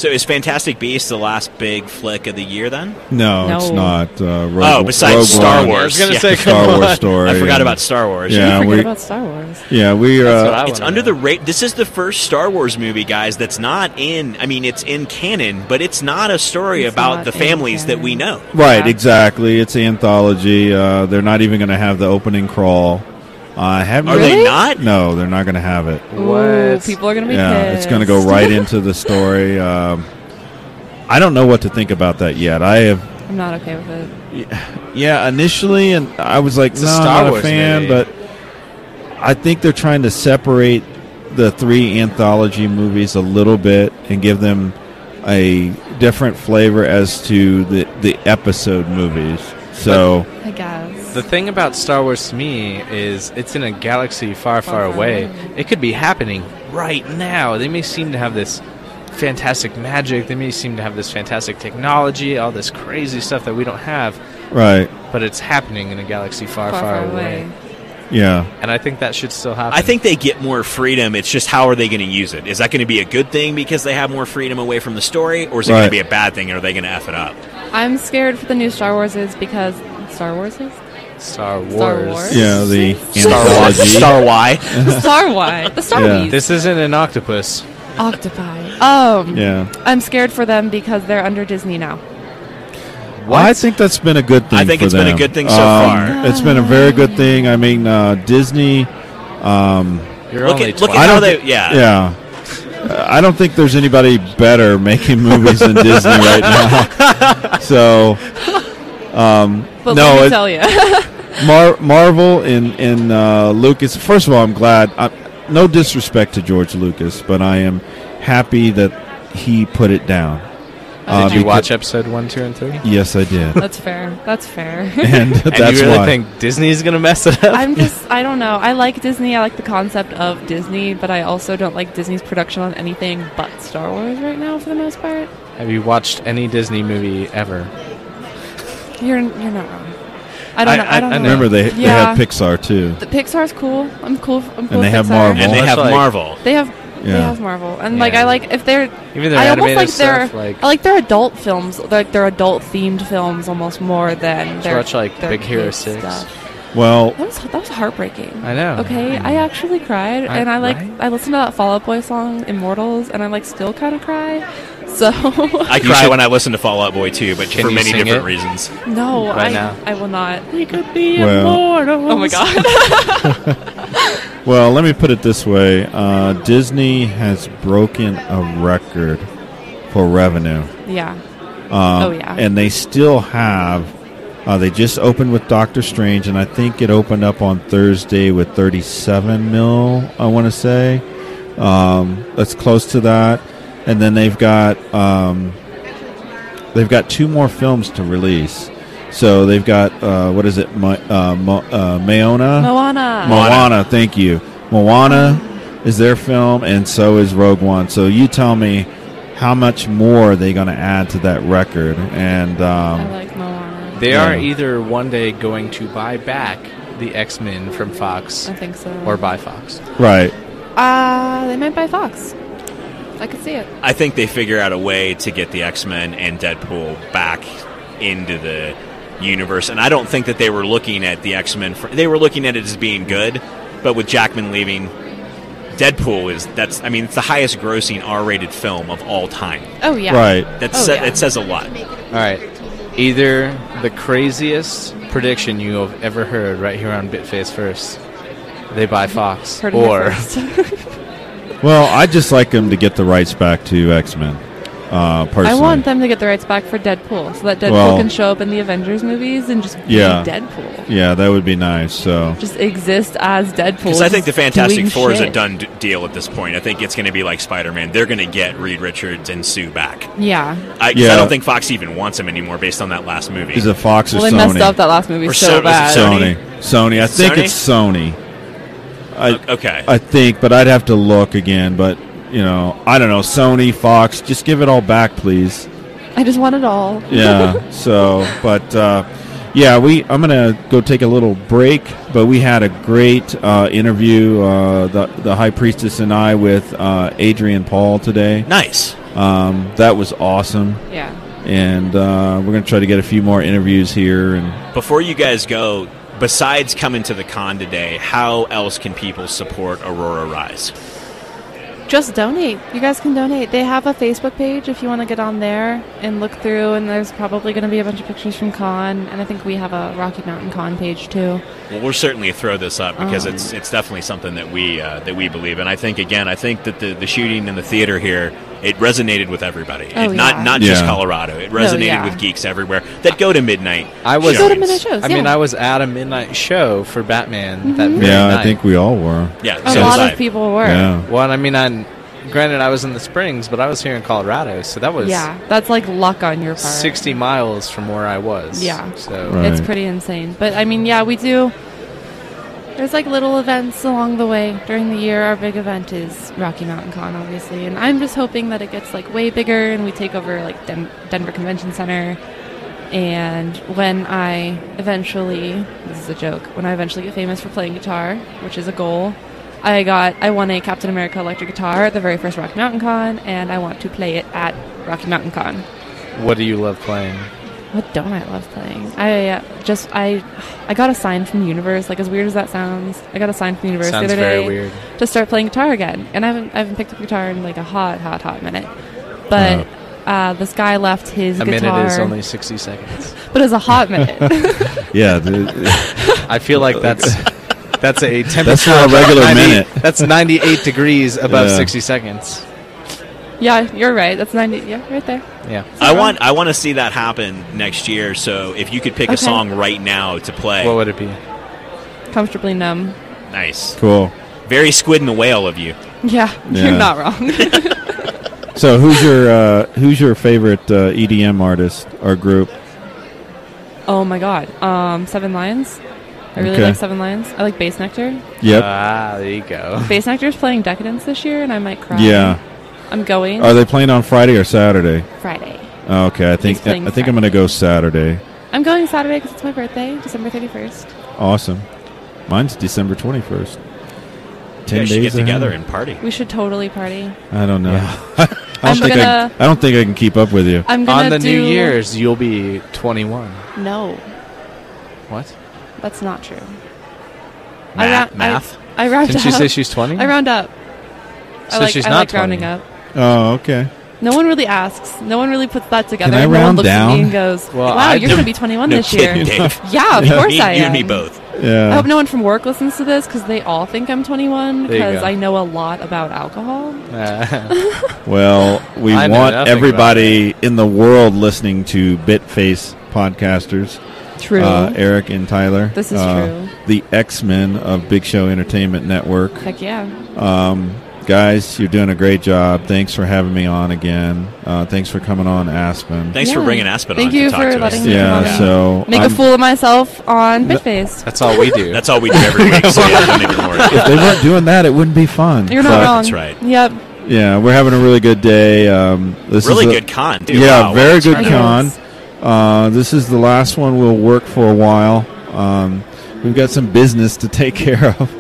So is Fantastic Beasts the last big flick of the year then? No, No. it's not. Uh, Rogue, Oh, besides Rogue Star One, Wars. I was gonna Yeah. say, Star Wars on. story. I forgot about Star Wars. Yeah, Forget we- about Star Wars. Yeah, we. That's what Uh, It's under know. the rate. This is the first Star Wars movie, guys. That's not in. I mean, it's in canon, but it's not a story It's about the in families that we know. right, Yeah. exactly. It's an anthology. Uh, they're not even going to have the opening crawl. Uh, have Are you- they not? No, they're not going to have it. Ooh, What? people are gonna be Yeah, pissed. it's going to go right [LAUGHS] into the story. Um, I don't know what to think about that yet. I have I'm not okay with it. Yeah, initially, and I was like, It's a no, Star I'm not a fan, movie. but I think they're trying to separate the three anthology movies a little bit and give them a different flavor as to the the episode movies. So I guess. The thing about Star Wars to me is it's in a galaxy far, far, Far, far away. away. It could be happening right now. They may seem to have this fantastic magic. They may seem to have this fantastic technology, all this crazy stuff that we don't have, right, but it's happening in a galaxy far, far, far, far away. away. yeah, And I think that should still happen. I think they get more freedom. It's just how are they going to use it? Is that going to be a good thing because they have more freedom away from the story, or is it going to be a bad thing? And are they going to f it up? I'm scared for the new Star Wars is because Star Wars is Star Wars. Star Wars? yeah, the Star Wars. [LAUGHS] Star Y. [LAUGHS] Star Wars, the Star Yeah. Wars, This isn't an octopus. Octopi. Um, Yeah, I'm scared for them because they're under Disney now. Well, I think that's been a good thing. I think for it's been a good thing so Um, far. It's been a very good thing. I mean, uh, Disney. Um, You're Look only at look 20. at I how don't they. Yeah. Yeah. Uh, I don't think there's anybody better making [LAUGHS] movies than Disney right now. So, um, But no, let me it- tell you, Mar- Marvel and, and uh, Lucas. First of all, I'm glad. I, no disrespect to George Lucas, but I am happy that he put it down. Uh, Did you watch episode one, two, and three? Yes, I did, that's fair. That's fair. [LAUGHS] and [LAUGHS] And that's you really why. think Disney's gonna mess it up? I'm just, [LAUGHS] I don't know. I like Disney. I like the concept of Disney, but I also don't like Disney's production on anything but Star Wars right now, for the most part. Have you watched any Disney movie ever? You're, you're not wrong. I don't I- know. I, I- don't I know. know. Remember, they, they Yeah. have Pixar too. The Pixar's cool. I'm cool. I'm cool. And they with have Pixar. Marvel. And they have like- Marvel. They have. yeah. They have Marvel, and like I like if they're. Even their I almost animated like their. stuff, like I like their adult films, like their adult themed films, almost more than Did their. you watch, like, their Big Hero 6? Stuff. Well, That was that was heartbreaking. I know. Okay, I actually cried, I- and I like right? I listened to that Fall Out Boy song "Immortals," and I like still kind of cry. So I cry should- when I listen to Fall Out Boy too, but Can for you many sing different it? reasons. no, Right I now. I will not. We could be Well- immortals. Oh my god. [LAUGHS] [LAUGHS] Well, let me put it this way: uh, Disney has broken a record for revenue. yeah. Um, Oh, yeah. and they still have. Uh, they just opened with Doctor Strange, and I think it opened up on Thursday with 37 mil. I want to say um, that's close to that. And then they've got um, they've got two more films to release. So they've got uh, what is it? Ma- uh, Mo- uh, Mayona. Moana. Moana, thank you. Moana, is their film, and so is Rogue One. So you tell me how much more are they going to add to that record? And I um, like Moana. They Yeah. are either one day going to buy back the X Men from Fox I think so. or buy Fox. right, Uh, they might buy Fox. I could see it. I think they figure out a way to get the X Men and Deadpool back into the universe, and I don't think that they were looking at the X Men. They were looking at it as being good, but with Jackman leaving, Deadpool is that's. I mean, it's the highest grossing R rated film of all time. Oh yeah. right. That's Oh, sa- yeah. it says a lot. All right. Either the craziest prediction you have ever heard right here on Bitface First, they buy Fox, Heard or first. [LAUGHS] Well, I'd just like them to get the rights back to X Men. Uh, personally, I want them to get the rights back for Deadpool, so that Deadpool Well- can show up in the Avengers movies and just be Yeah. Deadpool. Yeah, that would be nice. So Just exist as Deadpool. Because I think the Fantastic doing Four is a done d- deal at this point. I think it's going to be like Spider Man. They're going to get Reed Richards and Sue back. Yeah. I, 'cause Yeah. I don't think Fox even wants him anymore based on that last movie. is it Fox or Well, they Sony? messed up that last movie Or so so- bad. Sony? Sony. Sony. I think Sony? it's Sony. I okay. I think, but I'd have to look again. But you know, I don't know. Sony, Fox, just give it all back, please. I just want it all. Yeah. [LAUGHS] so, but uh, yeah, we. I'm gonna go take a little break. But we had a great uh, interview, uh, the the High Priestess and I, with uh, Adrian Paul today. nice. Um, that was awesome, Yeah. and uh, we're gonna try to get a few more interviews here. And Before you guys go, besides coming to the con today, how else can people support Aurora Rise? Just donate. You guys can donate. They have a Facebook page if you want to get on there and look through, and there's probably going to be a bunch of pictures from Con, and I think we have a Rocky Mountain Con page too. Well, we'll certainly throw this up because Um, it's it's definitely something that we uh, that we believe in. I think again, I think that the, the shooting in the theater here it resonated with everybody. Oh, It- not yeah. not just Yeah. Colorado. It resonated yeah. with geeks everywhere that go to midnight. I was. Go to midnight shows. I mean, yeah. I was at a midnight show for Batman that Mhm. very yeah, night. I think we all were. Yeah, a so lot I. of people were. Yeah. Well, I mean, I granted I was in the Springs, but I was here in Colorado, so that was Yeah, that's like luck on your part. 60 miles from where I was. Yeah. So Right. It's pretty insane. But I mean, yeah, we do. There's like little events along the way during the year. Our big event is Rocky Mountain Con, obviously, and I'm just hoping that it gets like way bigger and we take over like Den- Denver Convention Center. And when I eventually, this is a joke, when I eventually get famous for playing guitar, which is a goal, I got I won a Captain America electric guitar at the very first Rocky Mountain Con, and I want to play it at Rocky Mountain Con. what do you love playing? What don't I love playing? I uh, just I I got a sign from the universe. Like as weird as that sounds, I got a sign from the universe Sounds the other very day weird. to start playing guitar again. And I haven't I haven't picked up guitar in like a hot hot hot minute. But uh, this guy left his A guitar. minute is only 60 seconds. [LAUGHS] but it's a hot minute. [LAUGHS] Yeah, the, I feel like that's that's a temperature. That's not a regular 90 minute. That's 98 degrees above Yeah. 60 seconds. Yeah, you're right. That's ninety. Yeah, right there. Yeah. I want I want to see that happen next year. So if you could pick a song right now to play, What would it be? Comfortably numb. nice, cool. very Squid and the Whale of you. Yeah, [LAUGHS] Yeah. you're not wrong. [LAUGHS] So who's your uh, who's your favorite uh, EDM artist or group? oh my god. Um, Seven Lions. I really Okay. like Seven Lions. I like Bassnectar. Yep. Ah, there you go. Bassnectar's playing Decadence this year, and I might cry. yeah. I'm going Are they playing on Friday or Saturday? Friday. Oh, okay, I think I playing think I'm going to go Saturday. I'm going Saturday because it's my birthday, December 31st. Awesome. Mine's December 21st. You Ten guys should days get together and party. We should totally party. I don't know. Yeah. [LAUGHS] I don't I'm think gonna- I, I don't think I can keep up with you. I'm gonna On the do New Year's, you'll be 21. No, What? that's not true. Math, round, math. I, I round Didn't up. you say she's 20? I round up. So I like, she's I not like rounding 20. up. Oh, okay. No one really asks. No one really puts that together. I no one round looks at me down? and goes, Well, "Wow, I you're do- gonna be 21 No this year." Dave. [LAUGHS] Yeah, of [LAUGHS] you, course me, I you am. and me both. Yeah. I hope no one from work listens to this because they all think I'm 21 There you because go. I know a lot about alcohol. [LAUGHS] Well, we I know want nothing everybody in the world listening to Bitface podcasters. True. Uh, Eric and Tyler. This is uh, true. The X Men of Big Show Entertainment Network. Heck yeah. Um, guys, you're doing a great job. Thanks for having me on again. Uh, thanks for coming on, Aspen. Thanks for bringing Aspen Thank on you to talk for to letting us. me come on Yeah, so Make I'm- a fool of myself on Bitface. That's all we do. [LAUGHS] That's all we do every week. So yeah, don't even if they weren't doing that, it wouldn't be fun. You're not But, wrong. That's right. Yep. Yeah, we're having a really good day. Um, this Really is a- good con, too. Yeah, Wow, very good right. con. Uh, this is the last one. We'll work for a while. Um, we've got some business to take [LAUGHS] care of.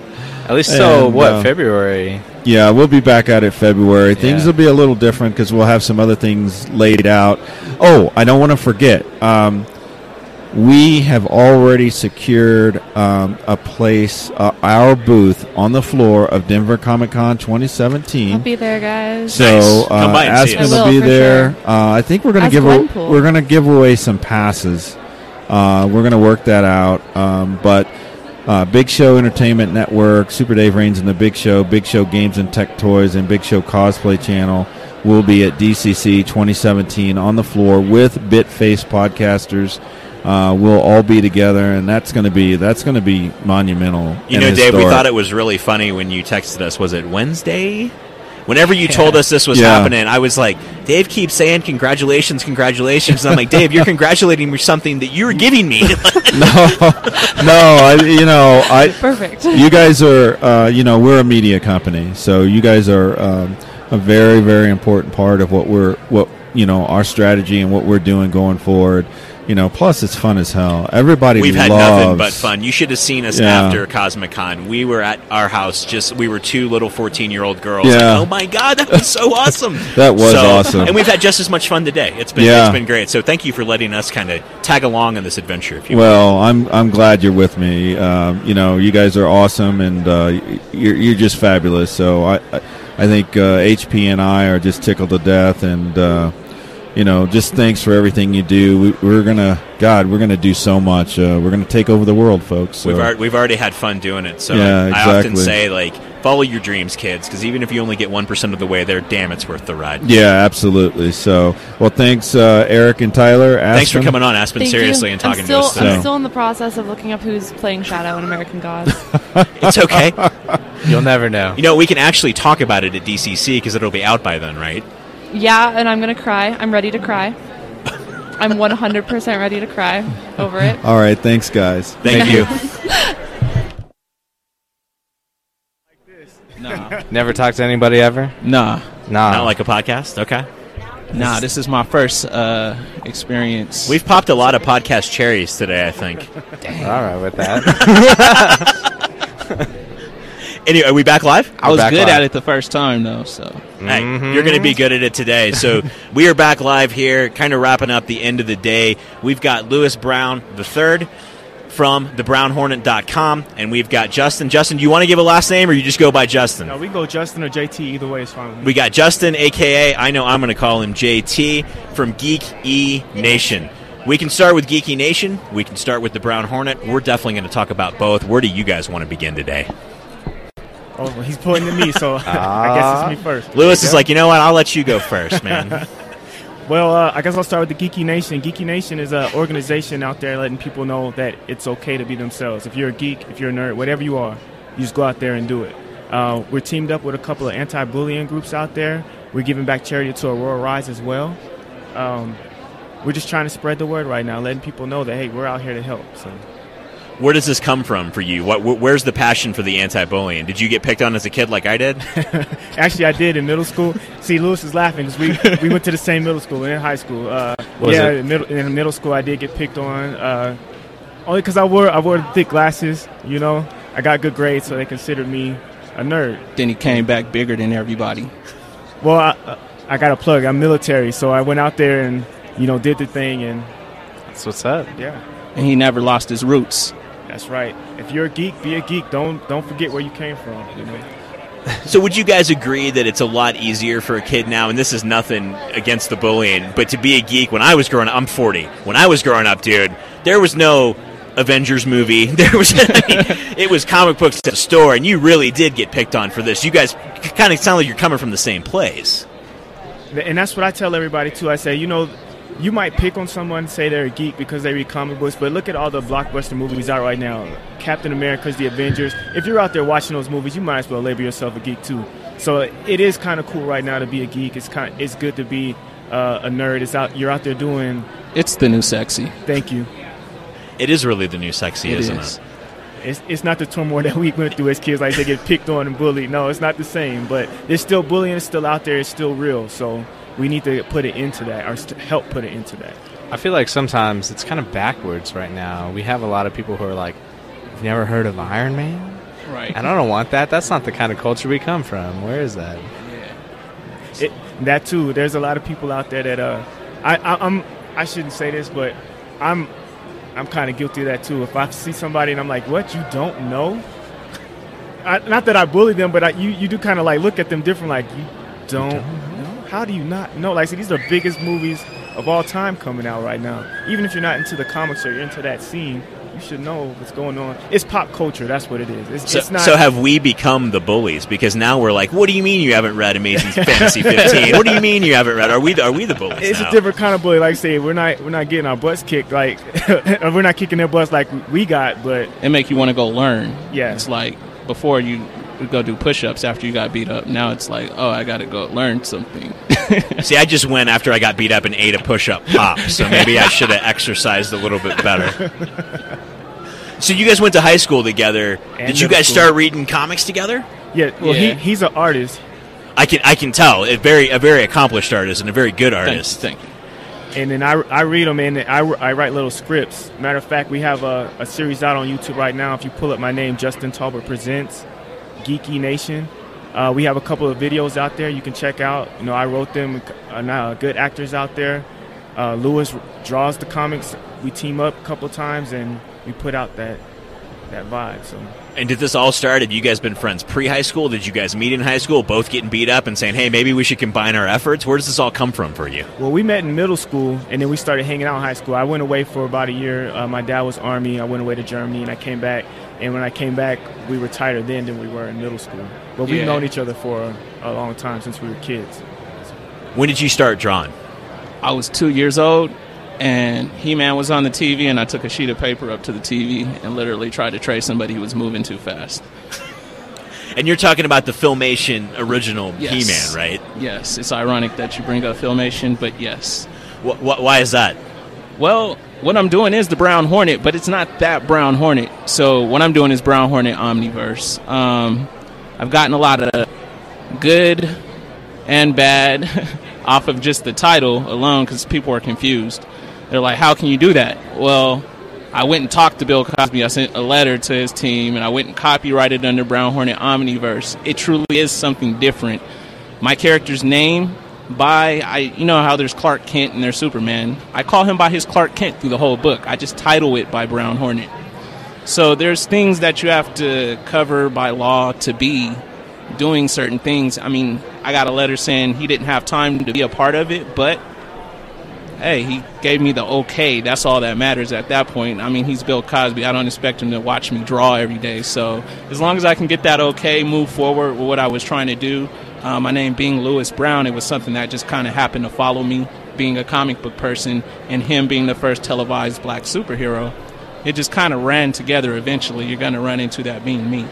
At least so And, what uh, February. Yeah, we'll be back at it February. Things will be a little different because we'll have some other things laid out. Oh, I don't want to forget. Um, we have already secured um, a place, uh, our booth on the floor of Denver Comic Con 2017. I'll be there, guys. So Nice. Uh, by and see Aspen will be there. sure. Uh, I think we're going to give a, we're going to give away some passes. Uh, we're going to work that out. Um, but uh, Big Show Entertainment Network, Super Dave Reigns and the Big Show, Big Show Games and Tech Toys, and Big Show Cosplay Channel will be at DCC 2017 on the floor with Bitface podcasters. Uh, we'll all be together, and that's going to be that's going to be monumental. You know, Dave, we thought it was really funny when you texted us. Was it Wednesday? Whenever you told us this was Yeah. happening, I was like, Dave keeps saying congratulations, congratulations. And I'm like, Dave, you're [LAUGHS] congratulating me for something that you were giving me. [LAUGHS] no, no. I, you know, I Perfect. you guys are, uh, you know, we're a media company, so you guys are um, a very, very important part of what we're, what you know, our strategy and what we're doing going forward. You know, plus it's fun as hell. Everybody We've had loves, nothing but fun. You should have seen us Yeah. after Cosmic Con. We were at our house, just we were two little fourteen year old girls. Yeah. Like, oh my god, that was so awesome. [LAUGHS] That was So- awesome. And we've had just as much fun today. It's been Yeah. it's been great. So thank you for letting us kind of tag along on this adventure. If you will. Well, I'm I'm glad you're with me. Um, you know, you guys are awesome, and uh, you're you're just fabulous. So I I, I think uh, HP and I are just tickled to death, and uh, you know, just thanks for everything you do. We, we're gonna, God, we're gonna do so much. Uh, we're gonna take over the world, folks. So. We've already, we've already had fun doing it. So Yeah, exactly. I often say like follow your dreams, kids, because even if you only get one percent of the way there, damn, it's worth the ride. Yeah, absolutely. So, well, thanks, uh, Eric and Tyler. Aspen. Thanks for coming on, Aspen. Thank seriously, you. and talking still, to us. Today. I'm still in the process of looking up who's playing Shadow in American Gods. [LAUGHS] It's okay. [LAUGHS] You'll never know. you know, we can actually talk about it at DCC because it'll be out by then, right? Yeah, and I'm gonna cry. I'm ready to cry. I'm 100% ready to cry over it. All right, thanks, guys. Thank you. Nah, Never talked to anybody ever? nah, Nah. Not like a podcast. Okay. nah. This is my first uh, experience. We've popped a lot of podcast cherries today. I think. [LAUGHS] All right with that. [LAUGHS] Anyway, are we back live? I was good live. at it the first time though. So Hey, mm-hmm. you're going to be good at it today. So [LAUGHS] we are back live here, kind of wrapping up the end of the day. We've got Lewis Brown the third from thebrownhornet.com, and we've got Justin. Justin, do you want to give a last name, or you just go by Justin? No, we go Justin or JT. Either way is fine. With me. We got Justin, aka I know I'm going to call him JT from Geek E Nation. We can start with Geeky Nation. We can start with the Brown Hornet. We're definitely going to talk about both. Where do you guys want to begin today? Oh, he's pointing at me, so [LAUGHS] I guess it's me first. Lewis is like, you know what? I'll let you go first, man. [LAUGHS] Well, uh, I guess I'll start with the Geeky Nation. Geeky Nation is an organization out there letting people know that it's okay to be themselves. If you're a geek, if you're a nerd, whatever you are, you just go out there and do it. Uh, we're teamed up with a couple of anti-bullying groups out there. We're giving back charity to Aurora Rise as well. Um, we're just trying to spread the word right now, letting people know that hey, we're out here to help. So. Where does this come from for you? What, where's the passion for the anti-bullying? Did you get picked on as a kid like I did? [LAUGHS] Actually, I did in middle school. See, Lewis is laughing because we, we went to the same middle school and in high school. Uh, Was yeah, it- in middle, in middle school, I did get picked on. Uh, only because I wore I wore thick glasses. You know, I got good grades, so they considered me a nerd. then he came back bigger than everybody. Well, I, I got a plug. I'm military, so I went out there and you know did the thing, and That's what's up. yeah, And he never lost his roots. That's right. If you're a geek, be a geek. Don't don't forget where you came from. You know. [LAUGHS] So would you guys agree that it's a lot easier for a kid now, and this is nothing against the bullying, but to be a geek when I was growing up, I'm 40. When I was growing up, dude, there was no Avengers movie. [LAUGHS] There was, it was comic books at the store, and you really did get picked on for this. You guys kind of sound like you're coming from the same place. And that's what I tell everybody too. I say, you know, you might pick on someone, say they're a geek because they read comic books, but look at all the blockbuster movies out right now. Captain America's The Avengers. If you're out there watching those movies, you might as well label yourself a geek too. So it is kind of cool right now to be a geek. It's kind it's good to be uh, a nerd. It's out you're out there doing. It's the new sexy. Thank you. It is really the new sexy, It isn't is. it? It's, it's not the turmoil that we went through as kids, like they get picked on and bullied. No, it's not the same. But there's still bullying. It's still out there. It's still real. So we need to put it into that, or st- help put it into that. I feel like sometimes it's kind of backwards right now. We have a lot of people who are like, "You've never heard of Iron Man?" Right. And I don't want that. That's not the kind of culture we come from. Where is that? It, that too. There's a lot of people out there that uh, I, I I'm I shouldn't say this, but I'm I'm kind of guilty of that too. If I see somebody and I'm like, "What you don't know," I, not that I bully them, but I, you you do kind of like look at them different, like you don't know. How do you not know? Like, see, these are the biggest movies of all time coming out right now. Even if you're not into the comics or you're into that scene, you should know what's going on. It's pop culture. That's what it is. It's, So, it's not. so have we become the bullies? Because now we're like, what do you mean you haven't read Amazing [LAUGHS] Fantasy 15? What do you mean you haven't read? Are we the, are we the bullies it's now? a different kind of bully. Like I say, we're not we're not getting our butts kicked. Like [LAUGHS] we're not kicking their butts like we got. But It make you want to go learn. Yeah. It's like before you go do push-ups after you got beat up. Now it's like, oh, I got to go learn something. [LAUGHS] See, I just went after I got beat up and ate a push-up pop, so maybe I should have exercised a little bit better. So you guys went to high school together. And Did you guys school. start reading comics together? yeah, well, Yeah. he he's an artist, I can I can tell a very a very accomplished artist and a very good artist. thank you. and then I, I read them and I, I write little scripts. Matter of fact, we have a, a series out on YouTube right now. If you pull up my name, Justin Talbot presents Geeky Nation. Uh, we have a couple of videos out there you can check out. You know, I wrote them. Uh, good actors out there. Uh, Lewis draws the comics. We team up a couple of times and we put out that that vibe. So. And did this all start? Have you guys been friends pre high school? Did you guys meet in high school, both getting beat up and saying, "Hey, maybe we should combine our efforts"? Where does this all come from for you? Well, we met in middle school, and then we started hanging out in high school. I went away for about a year. Uh, my dad was Army. I went away to Germany, and I came back. And when I came back, we were tighter then than we were in middle school. But we've Yeah. known each other for a, a long time since we were kids. When did you start drawing? I was two years old, and He Man was on the TV, and I took a sheet of paper up to the TV and literally tried to trace somebody who was moving too fast. [LAUGHS] And you're talking about the Filmation original Yes. He-Man, right? Yes, it's ironic that you bring up Filmation, but yes. Wh- wh- why is that? Well, what I'm doing is the Brown Hornet, but it's not that Brown Hornet. So what I'm doing is Brown Hornet Omniverse. Um, I've gotten a lot of good and bad [LAUGHS] off of just the title alone because people are confused. They're like, "How can you do that?" Well, I went and talked to Bill Cosby. I sent a letter to his team, and I went and copyrighted under Brown Hornet Omniverse. It truly is something different. My character's name by I you know how there's Clark Kent and there's Superman. I call him by his Clark Kent through the whole book. I just title it by Brown Hornet. So there's things that you have to cover by law to be doing certain things. I mean, I got a letter saying he didn't have time to be a part of it, but hey, he gave me the okay. That's all that matters at that point. I mean, he's Bill Cosby. I don't expect him to watch me draw every day. So as long as I can get that okay, move forward with what I was trying to do. Uh, my name being Lewis Brown, it was something that just kind of happened to follow me, being a comic book person, and him being the first televised black superhero. It just kind of ran together eventually. You're going to run into that being me.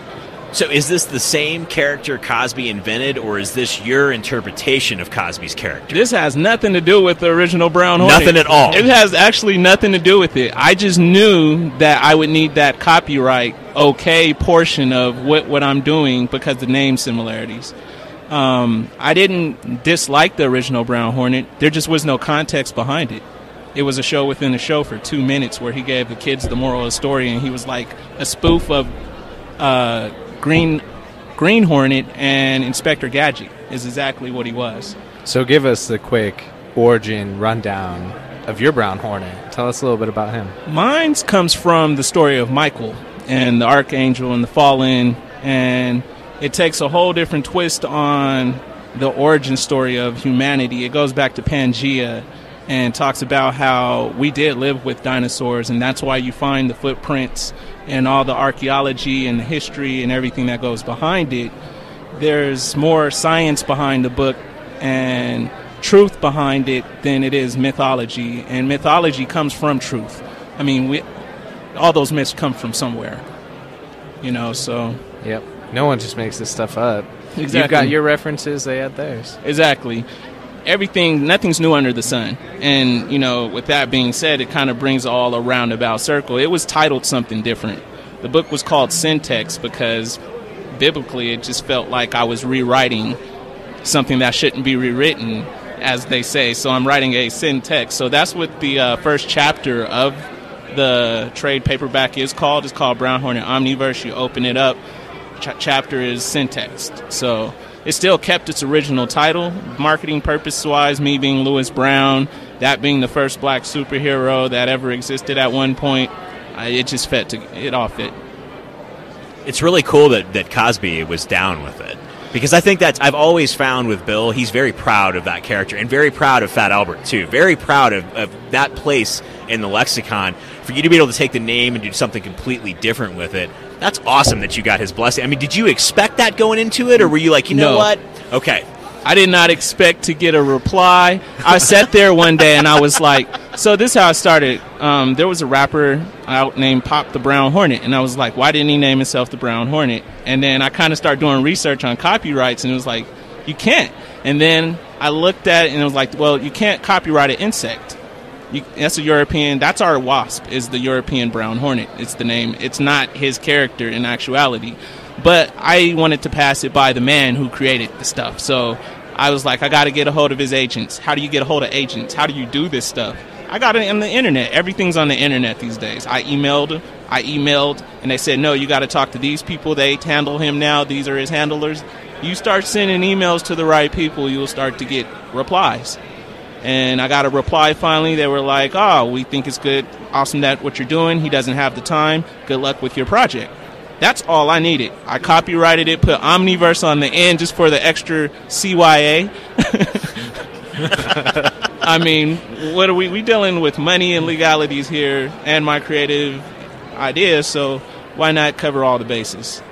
So is this the same character Cosby invented, or is this your interpretation of Cosby's character? This has nothing to do with the original Brown Hornet. Nothing at all. It has actually nothing to do with it. I just knew that I would need that copyright okay portion of what, what I'm doing because the name similarities. Um, I didn't dislike the original Brown Hornet. There just was no context behind it. It was a show within a show for two minutes where he gave the kids the moral of the story, and he was like a spoof of uh, Green Green Hornet and Inspector Gadget. Is exactly what he was. So give us the quick origin rundown of your Brown Hornet. Tell us a little bit about him. Mine's comes from the story of Michael and the Archangel and the Fallen, and it takes a whole different twist on the origin story of humanity. It goes back to Pangea and talks about how we did live with dinosaurs, and that's why you find the footprints and all the archaeology and the history and everything that goes behind it. There's more science behind the book and truth behind it than it is mythology, and mythology comes from truth. I mean, we all those myths come from somewhere, you know. So Yep. No one just makes this stuff up. You've got your references, they had theirs. Exactly. Everything, nothing's new under the sun. And, you know, with that being said, it kind of brings all a roundabout circle. It was titled something different. The book was called Syntax because biblically it just felt like I was rewriting something that shouldn't be rewritten, as they say. So I'm writing a syntax. So that's what the uh, first chapter of the trade paperback is called. It's called Brown Hornet Omniverse. You open it up, ch- chapter is syntax. So it still kept its original title, marketing purpose wise, me being Lewis Brown, that being the first black superhero that ever existed at one point. I, it just fit to it all fit. it's really cool that, that Cosby was down with it. Because I think that's, I've always found with Bill, he's very proud of that character and very proud of Fat Albert, too. Very proud of, of that place in the lexicon. For you to be able to take the name and do something completely different with it, that's awesome that you got his blessing. I mean, did you expect that going into it, or were you like, you know No. what? Okay. I did not expect to get a reply. I sat there one day and I was like, so this is how I started. Um, there was a rapper out named Pop the Brown Hornet, and I was like, why didn't he name himself the Brown Hornet? And then I kind of started doing research on copyrights, and it was like, you can't. And then I looked at it and it was like, well, you can't copyright an insect. You, that's a European. That's our wasp. Is the European brown hornet? It's the name. It's not his character in actuality. But I wanted to pass it by the man who created the stuff. So I was like, I got to get a hold of his agents. How do you get a hold of agents? How do you do this stuff? I got it on the internet. Everything's on the internet these days. I emailed. I emailed, and they said, no, you got to talk to these people. They handle him now. These are his handlers. You start sending emails to the right people, you'll start to get replies. And I got a reply finally. They were like, "Oh, we think it's good, awesome that what you're doing. He doesn't have the time. Good luck with your project." That's all I needed. I copyrighted it, put Omniverse on the end just for the extra CYA. [LAUGHS] I mean, what are we? We dealing with money and legalities here, and my creative ideas. So why not cover all the bases?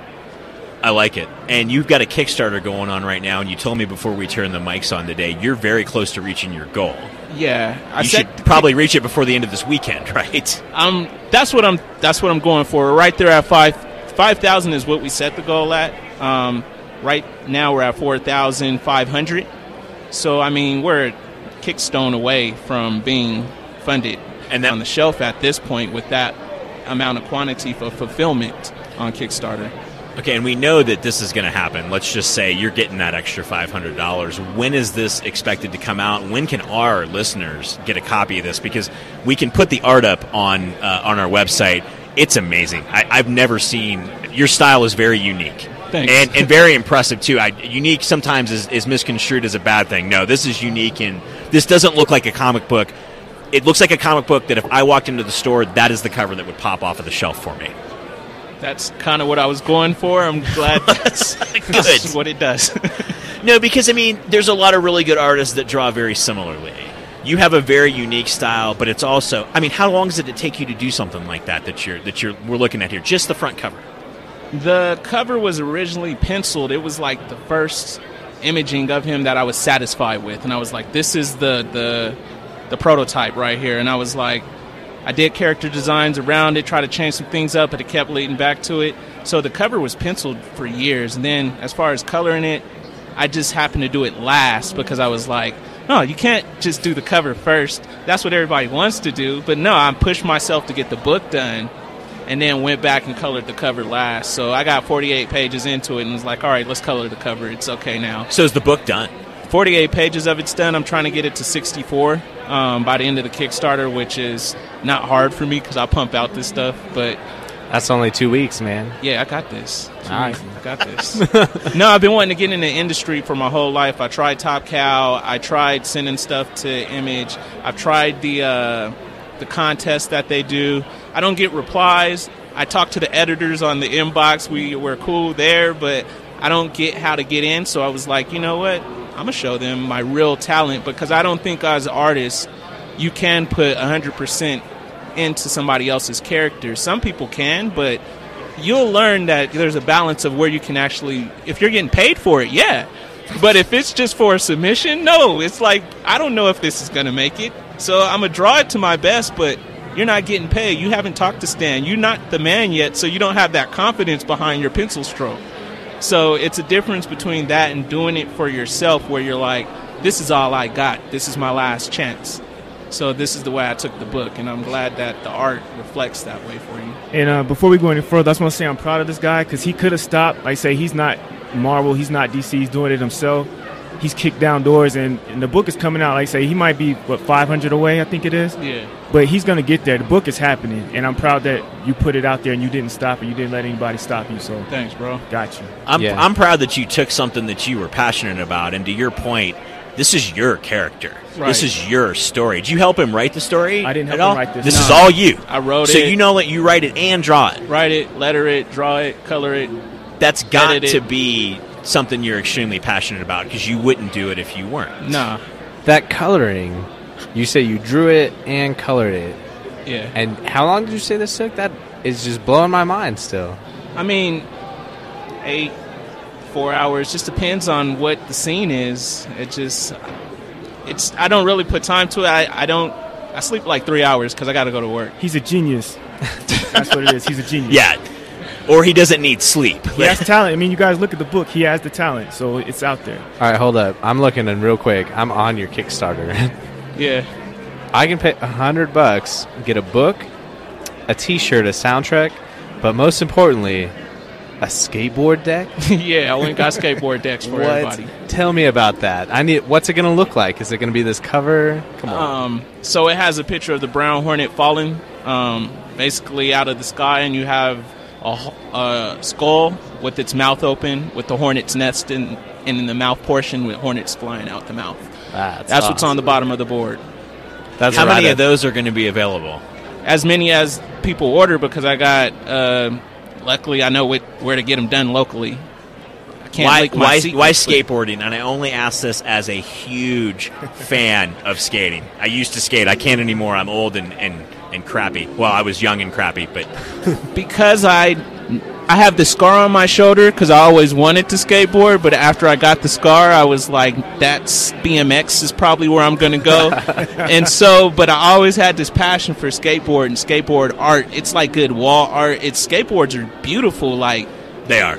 I like it. And you've got a Kickstarter going on right now, and you told me before we turned the mics on today, you're very close to reaching your goal. Yeah, I you should probably reach it before the end of this weekend, [LAUGHS] right? Um, that's what I'm. That's what I'm going for. Right there at five. Five thousand is what we set the goal at. Um, right now we're at four thousand five hundred. So I mean, we're a kickstone away from being funded And that- on the shelf at this point with that amount of quantity for fulfillment on Kickstarter. Okay, and we know that this is going to happen. Let's just say you're getting that extra $500. When is this expected to come out? When can our listeners get a copy of this? Because we can put the art up on uh, on our website. It's amazing. I, I've never seen your style is very unique. Thanks. And, and very impressive too. I, unique sometimes is, is misconstrued as a bad thing. No, this is unique, and this doesn't look like a comic book. It looks like a comic book that if I walked into the store, that is the cover that would pop off of the shelf for me. That's kind of what I was going for. I'm glad [LAUGHS] that's, that's [LAUGHS] what it does. [LAUGHS] No, because I mean, there's a lot of really good artists that draw very similarly. You have a very unique style, but it's also, I mean, how long does it take you to do something like that that you're that you're we're looking at here? Just the front cover. The cover was originally penciled. It was like the first imaging of him that I was satisfied with, and I was like, "This is the the the prototype right here." And I was like, I did character designs around it, tried to change some things up, but it kept leading back to it. So the cover was penciled for years, and then as far as coloring it, I just happened to do it last because I was like, "No, you can't just do the cover first. That's what everybody wants to do." But no, I pushed myself to get the book done and then went back and colored the cover last. So I got 48 pages into it and was like, all right, let's color the cover. It's okay now. So is the book done? 48 pages of it's done. I'm trying to get it to 64 um, by the end of the Kickstarter, which is not hard for me because I pump out this stuff. But That's only two weeks, man. yeah, I got this. All right. I got this. no, I've been wanting to get in the industry for my whole life. I tried Top Cow. I tried sending stuff to Image. I've tried the uh, the contest that they do. I don't get replies. I talk to the editors on the inbox. We we're cool there, but I don't get how to get in. So I was like, you know what? I'm gonna show them my real talent because I don't think as artists you can put 100% into somebody else's character. Some people can, but you'll learn that there's a balance of where you can actually if you're getting paid for it, yeah. But if it's just for a submission, no. It's like I don't know if this is gonna make it. So I'm gonna draw it to my best, but you're not getting paid. You haven't talked to Stan. You're not the man yet, so you don't have that confidence behind your pencil stroke. So it's a difference between that and doing it for yourself, where you're like, "This is all I got. This is my last chance." So this is the way I took the book, and I'm glad that the art reflects that way for you. And uh, before we go any further, I just want to say I'm proud of this guy because he could have stopped. Like I say, he's not Marvel, he's not DC, he's doing it himself. He's kicked down doors, and, and the book is coming out. Like I say, he might be what 500 away, I think it is. Yeah. But he's gonna get there. The book is happening, and I'm proud that you put it out there and you didn't stop it. You didn't let anybody stop you. So Thanks, bro. got you. I'm, Yeah. I'm proud that you took something that you were passionate about, and to your point, this is your character. Right. This is your story. Did you help him write the story? I didn't at help him write this, This no. is all you. I wrote so it. So you know that you write it and draw it. Write it, letter it, draw it, color it. That's got Edit it. to be something you're extremely passionate about because you wouldn't do it if you weren't. No. That coloring, you say you drew it and colored it. Yeah. And how long did you say this took? That is just blowing my mind still. I mean, eight, four hours. Just depends on what the scene is. It just, it's. I don't really put time to it. I, I don't. I sleep like three hours because I got to go to work. He's a genius. [LAUGHS] That's what it is. He's a genius. Yeah. Or he doesn't need sleep. He has talent. I mean, you guys look at the book. He has the talent, so it's out there. All right, hold up. I'm looking and real quick. I'm on your Kickstarter. [LAUGHS] Yeah. I can pay a hundred bucks, get a book, a T-shirt, a soundtrack, but most importantly, a skateboard deck. [LAUGHS] yeah. I went and got skateboard decks for [LAUGHS] everybody. Tell me about that. I need. What's it going to look like? Is it going to be this cover? Come on. Um, so it has a picture of the brown hornet falling, um, basically out of the sky, and you have a, a skull with its mouth open, with the hornet's nest in, and in the mouth portion with hornets flying out the mouth. That's, That's what's on the bottom of the board. That's How many of those are going to be available? As many as people order because I got. Uh, luckily, I know where to get them done locally. I can't Why, why, why skateboarding? And I only ask this as a huge [LAUGHS] fan of skating. I used to skate. I can't anymore. I'm old and, and, and crappy. Well, I was young and crappy, but [LAUGHS] because I I have the scar on my shoulder because I always wanted to skateboard, but after I got the scar, I was like, "That's BMX is probably where I'm going to go." [LAUGHS] and so, but I always had this passion for skateboard and skateboard art. It's like good wall art. It's skateboards are beautiful, like they are.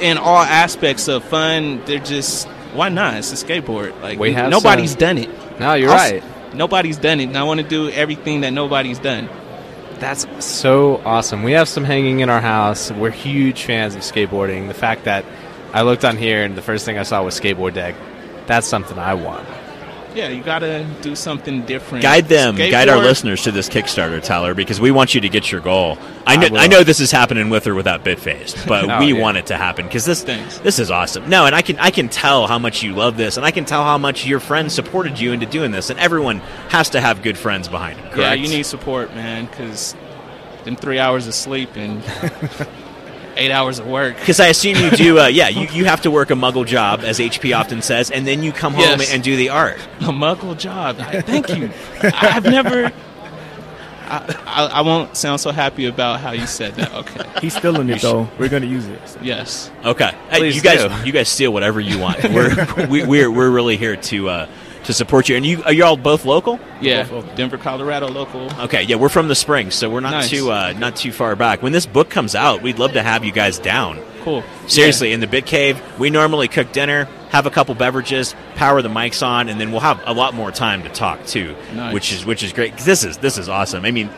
in all aspects of fun. They're just why not? It's a skateboard. Like We have nobody's some- done it. No, you're I'll right. Nobody's done it, and I want to do everything that nobody's done. That's so awesome. We have some hanging in our house. We're huge fans of skateboarding. The fact that I looked on here and the first thing I saw was skateboard deck. That's something I want. Yeah, you gotta do something different. Guide them, guide our listeners to this Kickstarter, Tyler, because we want you to get your goal. I know, will. I, know this is happening with or without Bitfaced, but [LAUGHS] Oh, we yeah. want it to happen because this Thanks. this is awesome. No, and I can I can tell how much you love this, and I can tell how much your friends supported you into doing this, and everyone has to have good friends behind them. Yeah, you need support, man, because in three hours of sleep and [LAUGHS] eight hours of work. Because I assume you do, uh, [LAUGHS] yeah, you, you have to work a muggle job, as HP often says, and then you come home Yes. and do the art. A muggle job. I- Thank you. I've never. I, I, I won't sound so happy about how you said that. Okay. He's stealing it though. We're gonna use it. Yes. Okay, Hey, Please you guys, do. you guys steal whatever you want. [LAUGHS] We're we, we're we're really here to uh, to support you. And you are you all both local? Yeah. Denver, Colorado, local. Okay, yeah, we're from the Springs, so we're not Nice. too uh, not too far back. When this book comes out, we'd love to have you guys down. Cool. Seriously, in the Bit Cave, we normally cook dinner, have a couple beverages, power the mics on, and then we'll have a lot more time to talk too, Nice. which is which is great. 'cause this is this is awesome. I mean,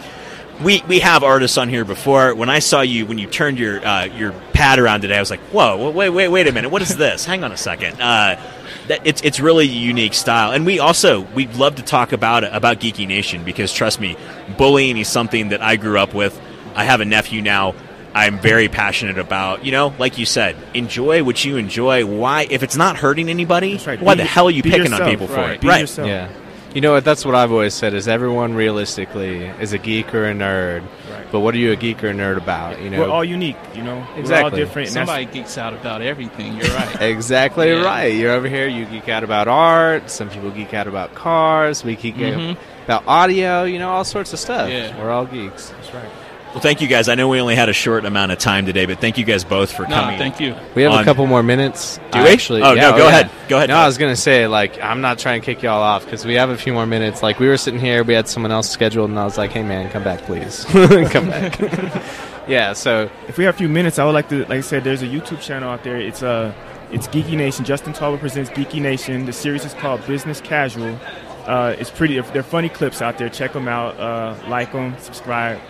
we we have artists on here before. When I saw you when you turned your uh, your pad around today, I was like, whoa, wait wait wait a minute, what is this? [LAUGHS] Hang on a second. Uh, that it's it's really a unique style, and we also we'd love to talk about about Geeky Nation because trust me, bullying is something that I grew up with. I have a nephew now. I'm very passionate about. You know, like you said, enjoy what you enjoy. Why, if it's not hurting anybody, right. why Be- the hell are you be picking on yourself. people for it? Be right. yourself. Yeah. You know what? That's what I've always said: is everyone realistically is a geek or a nerd. Right. But what are you a geek or a nerd about? You know. We're all unique, you know. We're all Exactly. different. Somebody geeks out about everything. You're right. [LAUGHS] Exactly Yeah. right. You're over here. You geek out about art. Some people geek out about cars. We geek Mhm. out about audio. You know, all sorts of stuff. Yeah. We're all geeks. That's right. Well, thank you guys. I know we only had a short amount of time today, but thank you guys both for no, coming. thank you. We have On- a couple more minutes. Do I we? Actually, Oh, yeah, no, go yeah. ahead. Go ahead. No, I was gonna say like I'm not trying to kick y'all off because we have a few more minutes. Like we were sitting here, we had someone else scheduled, and I was like, "Hey man, come back, please, [LAUGHS] come back." [LAUGHS] Yeah, so If we have a few minutes, I would like to, like I said, there's a YouTube channel out there. It's uh, it's Geeky Nation. Justin Talbot presents Geeky Nation. The series is called Business Casual. Uh, it's pretty. They're funny clips out there. Check them out. Uh, like them. Subscribe.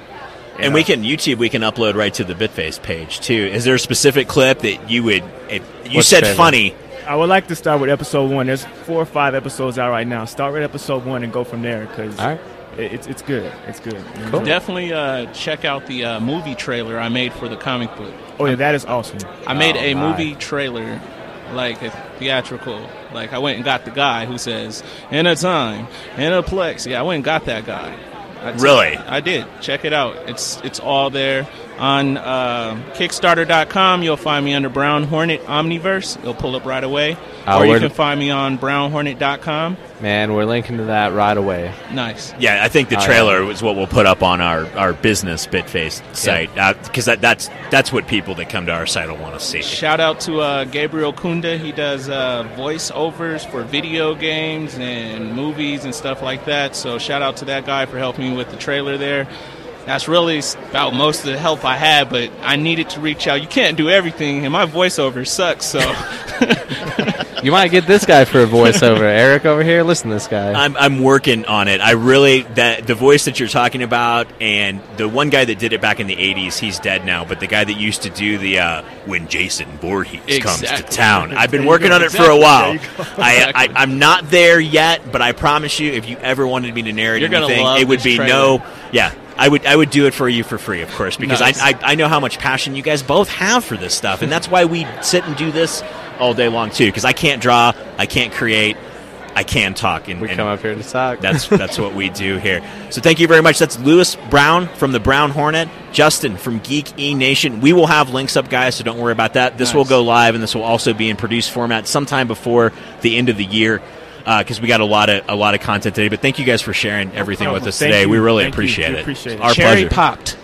And we can YouTube. We can upload right to the Bitface page too. Is there a specific clip that you would? If you What's said favorite? funny, I would like to start with episode one. There's four or five episodes out right now. Start with episode one and go from there because all right. it's it's good. It's good. Cool. Definitely uh, check out the uh, movie trailer I made for the comic book. Oh yeah, that is awesome. I made Oh, a my. movie trailer, like a theatrical. Like I went and got the guy who says "in a time, in a plex." Yeah, I went and got that guy. I Really? I did. Check it out. It's it's all there on uh, Kickstarter.com. You'll find me under Brown Hornet Omniverse. It'll pull up right away. Uh, or you can find me on BrownHornet.com. Man, we're linking to that right away. Nice. yeah, I think the Oh, yeah. trailer is what we'll put up on our, our business Bitface site because that, that's that's what people that come to our site will want to see. Shout out to uh, Gabriel Kunda. He does uh, voiceovers for video games and movies and stuff like that. So shout out to that guy for helping me with the trailer there. That's really about most of the help I had, but I needed to reach out. You can't do everything, and my voiceover sucks. So [LAUGHS] You might get this guy for a voiceover. [LAUGHS] Eric over here, listen to this guy. I'm, I'm working on it. I really that the voice that you're talking about, and the one guy that did it back in the '80s, he's dead now. But the guy that used to do the uh, when Jason Voorhees comes to town, I've been working go. on it for a while. I, I, I'm not there yet, but I promise you, if you ever wanted me to narrate You're anything, it would be trailer. no, yeah. I would I would do it for you for free, of course, because Nice. I, I I know how much passion you guys both have for this stuff, and that's why we sit and do this all day long too. Because I can't draw, I can't create, I can talk, and, we and come up here to talk. that's that's what we do here. So thank you very much. That's Lewis Brown from the Brown Hornet, Justin from Geek E Nation. We will have links up, guys, so don't worry about that. This will go live, and this will also be in produced format sometime before the end of the year. Because we got a lot of a lot of content today, but thank you guys for sharing everything with us Thank today. you. We really Thank you. appreciate We it. appreciate it. Our cherry pleasure. popped.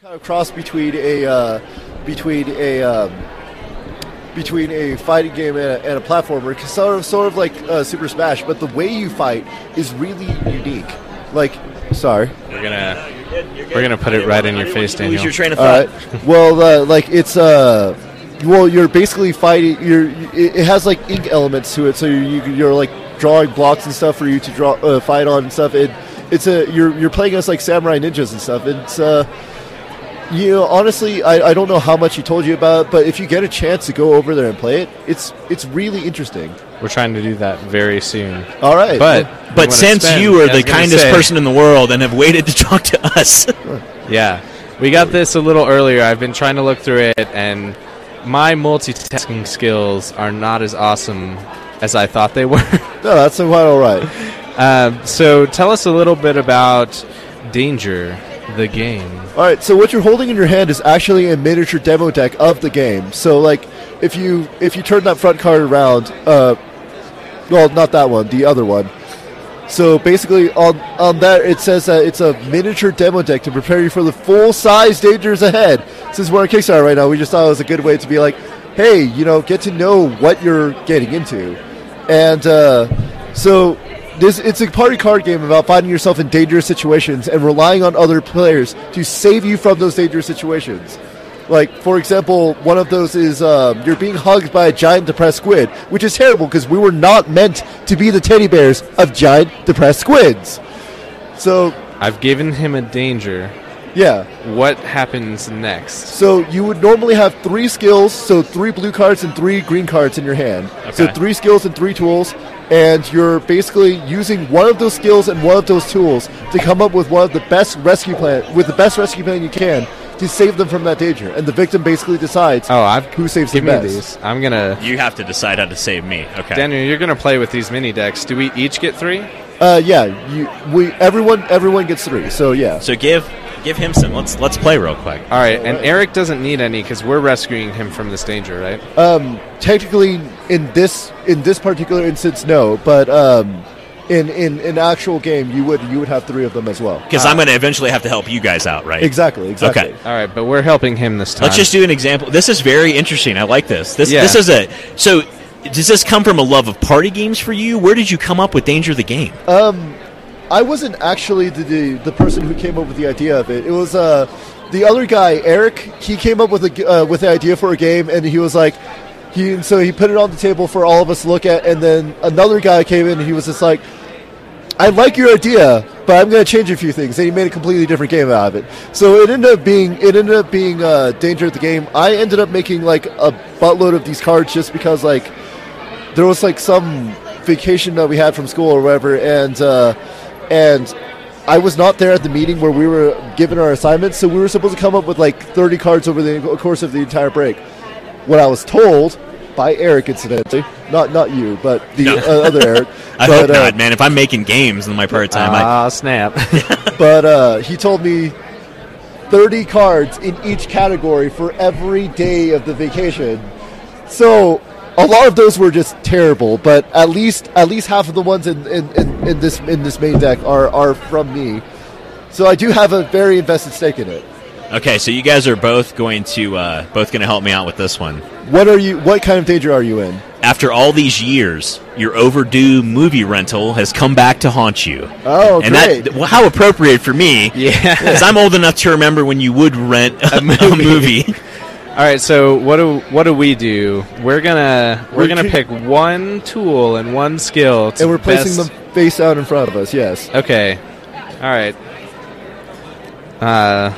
kind of cross between a uh, between a um, between a fighting game and a, and a platformer, 'cause sort of sort of like uh, Super Smash, but the way you fight is really unique. Like, sorry, we're gonna we're gonna put it right in your face, Lose Daniel. your train of uh, thought. well, uh, like it's uh, well, you're basically fighting. You're it, it has like ink elements to it, so you you- you're like drawing blocks and stuff for you to draw uh, fight on and stuff. It it's a you're you're playing as like samurai ninjas and stuff. It's uh. You know, honestly, I, I don't know how much he told you about, it, but if you get a chance to go over there and play it, it's it's really interesting. We're trying to do that very soon. All right, But well, But since spend- you are the kindest say- person in the world and have waited to [LAUGHS] talk to us, Yeah. We got this a little earlier. I've been trying to look through it, and my multitasking skills are not as awesome as I thought they were. [LAUGHS] no, that's quite all right. um, so tell us a little bit about Danger, the game. All right, so what you're holding in your hand is actually a miniature demo deck of the game. So, like, if you if you turn that front card around, uh, well, not that one, the other one. So basically, on on that it says that it's a miniature demo deck to prepare you for the full size dangers ahead. Since we're on Kickstarter right now, we just thought it was a good way to be like, hey, you know, get to know what you're getting into, and uh, so this it's a party card game about finding yourself in dangerous situations and relying on other players to save you from those dangerous situations. Like, for example, one of those is um, you're being hugged by a giant depressed squid, which is terrible because we were not meant to be the teddy bears of giant depressed squids. So, I've given him a danger. Yeah. What happens next? So you would normally have three skills, so three blue cards and three green cards in your hand. So three skills and three tools, and you're basically using one of those skills and one of those tools to come up with one of the best rescue plan with the best rescue plan you can to save them from that danger. And the victim basically decides Oh, I've who saves give the me best. these. I'm gonna. you have to decide how to save me. Okay. Daniel, you're gonna play with these mini decks. Do we each get three? Uh, yeah, you, we everyone everyone gets three. So yeah. So give give him some. Let's let's play real quick. All right, and Eric doesn't need any because we're rescuing him from this danger, right? Um, technically, in this in this particular instance, no. But um, in in an actual game, you would you would have three of them as well. Because I'm going to eventually have to help you guys out, right? Exactly. Exactly. Okay. All right, but we're helping him this time. Let's just do an example. This is very interesting. I like this. This Yeah. this is a so. Does this come from a love of party games for you? Where did you come up with Danger the Game? Um, I wasn't actually the, the the person who came up with the idea of it. It was uh, the other guy, Eric. He came up with a uh, with the idea for a game, and he was like, he and so he put it on the table for all of us to look at, and then another guy came in, and he was just like, I like your idea, but I'm going to change a few things. And he made a completely different game out of it. So it ended up being it ended up being uh, danger of the game. I ended up making like a buttload of these cards just because like there was like some vacation that we had from school or whatever, and uh, and I was not there at the meeting where we were given our assignments, so we were supposed to come up with like 30 cards over the course of the entire break. What I was told by Eric, incidentally, not not you, but the No. uh, other Eric. [LAUGHS] I but, hope uh, not, man. If I'm making games in my part time, I Ah, snap. [LAUGHS] but uh, he told me 30 cards in each category for every day of the vacation. So a lot of those were just terrible, but at least at least half of the ones in, in, in, in this in this main deck are, are from me. So I do have a very invested stake in it. Okay, so you guys are both going to uh, both going to help me out with this one. What are you? What kind of danger are you in? After all these years, your overdue movie rental has come back to haunt you. Oh, and great! that well, how appropriate for me. Yeah. [LAUGHS] Because I'm old enough to remember when you would rent a, [LAUGHS] a movie. All right, so what do what do we do? We're gonna we're, We're gonna tr- pick one tool and one skill, to and we're placing best- them face out in front of us. Yes. Okay, all right. Uh,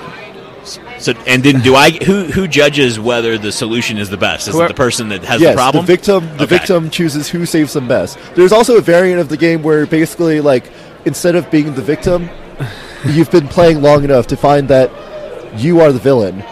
So, and then do I? Who who judges whether the solution is the best? Is it the person that has yes, the problem? victim the Okay. victim chooses who saves them best. There's also a variant of the game where basically like instead of being the victim, you've been playing long enough to find that you are the villain.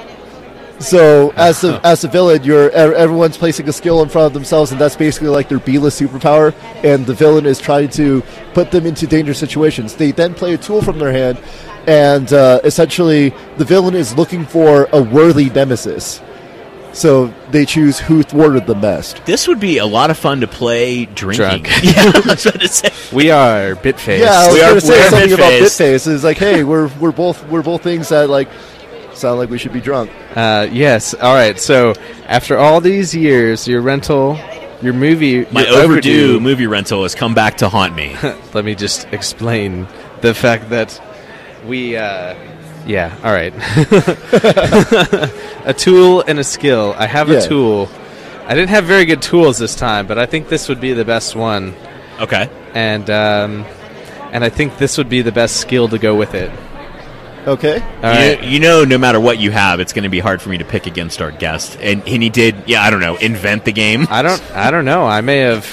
So as a, as the villain, you're everyone's placing a skill in front of themselves, and that's basically like their B-list superpower. And the villain is trying to put them into dangerous situations. They then play a tool from their hand, and uh, essentially the villain is looking for a worthy nemesis. So they choose who thwarted them best. This would be a lot of fun to play drinking. Drunk. [LAUGHS] yeah, I was about to say. we are Bitface. Yeah, I was We are- going to we say are something about Bitface. Bitface. It's like, hey, we're we're both we're both things that like sound like we should be drunk. Uh, yes. All right. So after all these years, your rental, your movie, My your overdue movie rental has come back to haunt me. [LAUGHS] Let me just explain the fact that we. Uh, yeah. All right. [LAUGHS] a tool and a skill. I have Yeah. a tool. I didn't have very good tools this time, but I think this would be the best one, Okay. and um, and I think this would be the best skill to go with it. Okay. All you, you know, no matter what you have, it's going to be hard for me to pick against our guest. And, and he did, yeah, I don't know, invent the game. I don't. I don't know. I may have.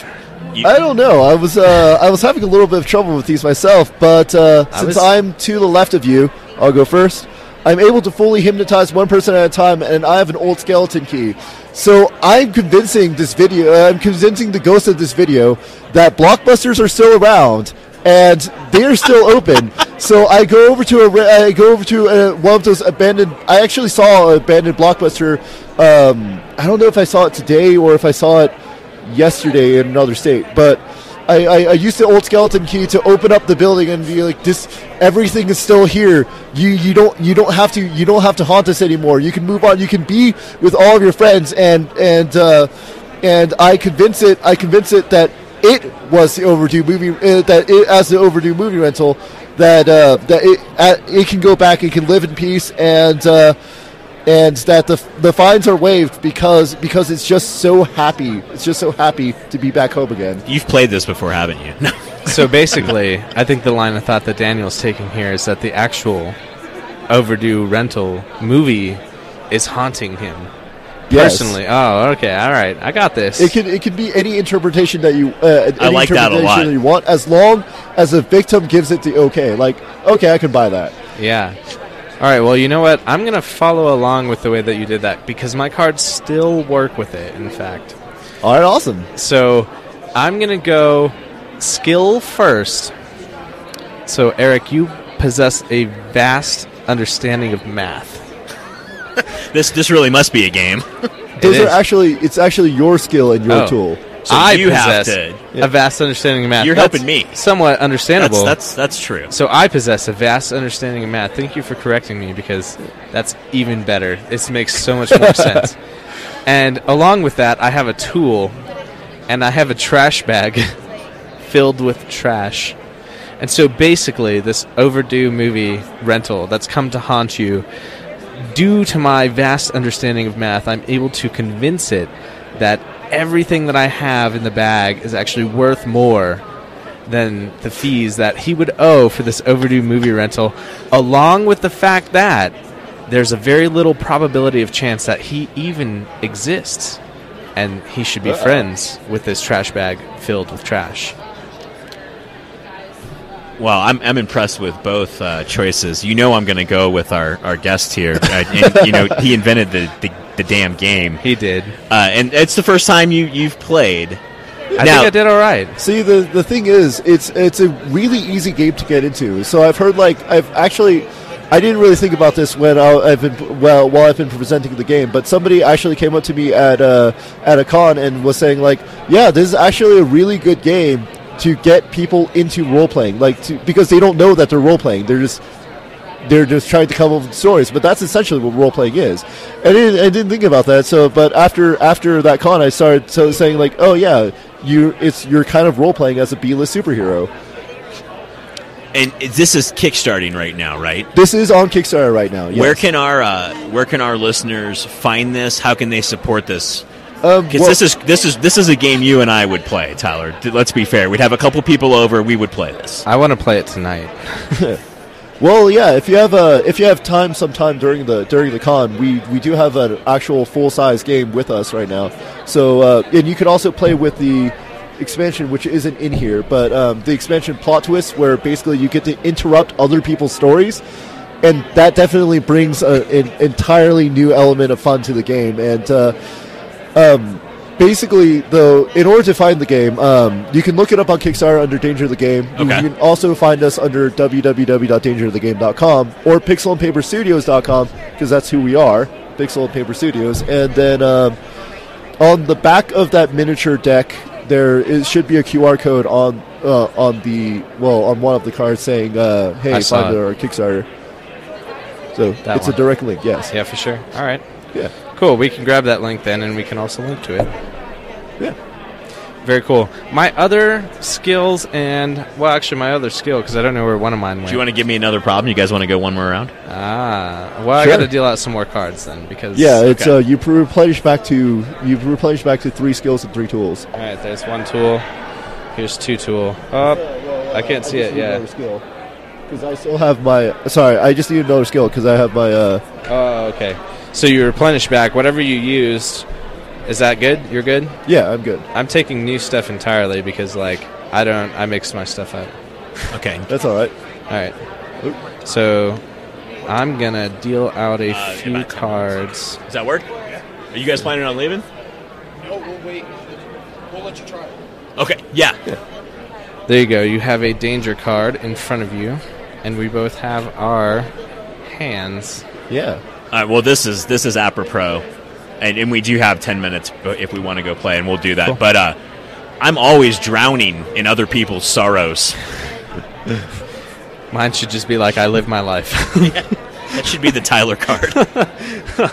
I don't know. I was uh, I was having a little bit of trouble with these myself, but uh, since was- I'm to the left of you, I'll go first. I'm able to fully hypnotize one person at a time, and I have an old skeleton key. So I'm convincing this video. uh, I'm convincing the ghost of this video that blockbusters are still around and they are still open. So I go over to a I go over to uh, one of those abandoned. I actually saw an abandoned blockbuster. Um, I don't know if I saw it today or if I saw it yesterday in another state, but I, I, I used the old skeleton key to open up the building and be like, "This, everything is still here. You you don't you don't have to you don't have to haunt us anymore. You can move on. You can be with all of your friends." And and uh, and I convince it. I convince it that it was the overdue movie. Uh, that it as the overdue movie rental. That uh, that it uh, it can go back. It can live in peace and. Uh, and that the the fines are waived because because it's just so happy. It's just so happy to be back home again. You've played this before, haven't you? No. [LAUGHS] So basically, I think the line of thought that Daniel's taking here is that the actual overdue rental movie is haunting him Yes. personally. Oh, okay, all right, I got this. It could it can be any interpretation that you uh, any like that a interpretation lot. that you want as long as the victim gives it the okay. Like okay, I can buy that. yeah. All right. Well, you know what? I'm gonna follow along with the way that you did that because my cards still work with it. In fact, All right, awesome. so I'm gonna go skill first. So Eric, you possess a vast understanding of math. [LAUGHS] This this really must be a game. Those It are is. actually it's actually your skill and your Oh. tool. So I you have possess to. a vast understanding of math. You're That's helping me. Somewhat understandable. That's that's that's true. so I possess a vast understanding of math. Thank you for correcting me because that's even better. This makes so much more [LAUGHS] sense. And along with that, I have a tool, and I have a trash bag [LAUGHS] filled with trash. And so basically, this overdue movie rental that's come to haunt you, due to my vast understanding of math, I'm able to convince it that everything that I have in the bag is actually worth more than the fees that he would owe for this overdue movie rental, along with the fact that there's a very little probability of chance that he even exists. And he should be friends with this trash bag filled with trash. Well, I'm, I'm impressed with both uh, choices. You know, I'm going to go with our, our guest here. [LAUGHS] Uh, and, you know, he invented the, the, the damn game. He did. Uh, and it's the first time you, you've played. I Now- think I did all right. See, the the thing is, it's it's a really easy game to get into. So I've heard like I've actually. I didn't really think about this when I, I've been well while I've been presenting the game, but somebody actually came up to me at uh, at a con and was saying like, "Yeah, this is actually a really good game to get people into role playing, like to, because they don't know that they're role playing. They're just they're just trying to come up with stories, but that's essentially what role playing is. I didn't, I didn't think about that. So, but after after that con, I started so saying like, oh yeah, you it's you're kind of role playing as a B list superhero. And this is kickstarting right now, right? This is on Kickstarter right now. Yes. Where can our uh, where can our listeners find this? How can they support this? Um, Because this is this is this is a game you and I would play, Tyler. Let's be fair. We'd have a couple people over. We would play this. I want to play it tonight. [LAUGHS] Well, yeah. If you have uh, if you have time, sometime during the during the con, we we do have an actual full size game with us right now. So, uh, and you can also play with the expansion, which isn't in here, but um, the expansion plot twist, where basically you get to interrupt other people's stories, and that definitely brings a, an entirely new element of fun to the game. And uh, um, basically, though, in order to find the game, um, you can look it up on Kickstarter under Danger of the Game. Okay. You can also find us under www.dangerofthegame.com or pixelandpaperstudios.com because that's who we are, Pixel and Paper Studios. And then um, on the back of that miniature deck, there is, should be a QR code on uh, on the well on one of the cards saying, uh, "Hey, find it. our Kickstarter." So That it's one. a direct link. Yes. Yeah, for sure. All right. Yeah. Cool. We can grab that link then, and we can also link to it. Yeah. Very cool. My other skills and well, actually, my other skill because I don't know where one of mine went. Do you want to give me another problem? You guys want to go one more round? ah, well, Sure. I got to deal out some more cards then because Yeah, it's Okay. uh, you replenish back to you replenish back to three skills and three tools. All right, there's one tool. Here's two tool. Up. I can't see it. Yeah. skill because I still have my. Sorry, I just need another skill because I have my. Uh, Oh, okay. So you replenish back whatever you used. Is that good? You're good. yeah, I'm good. I'm taking new stuff entirely because like I don't. I mix my stuff up. Okay. That's all right. All right. So I'm gonna deal out a Uh, few cards. Is that work? Are you guys planning on leaving? No, we'll wait. We'll let you try it. Okay. Yeah. There you go. You have a danger card in front of you, and we both have our hands. Yeah. All right. Well, this is this is apropos, and, and we do have ten minutes if we want to go play, and we'll do that. Cool. But uh, I'm always drowning in other people's sorrows. [LAUGHS] Mine should just be like I live my life. [LAUGHS] That should be the Tyler card. [LAUGHS]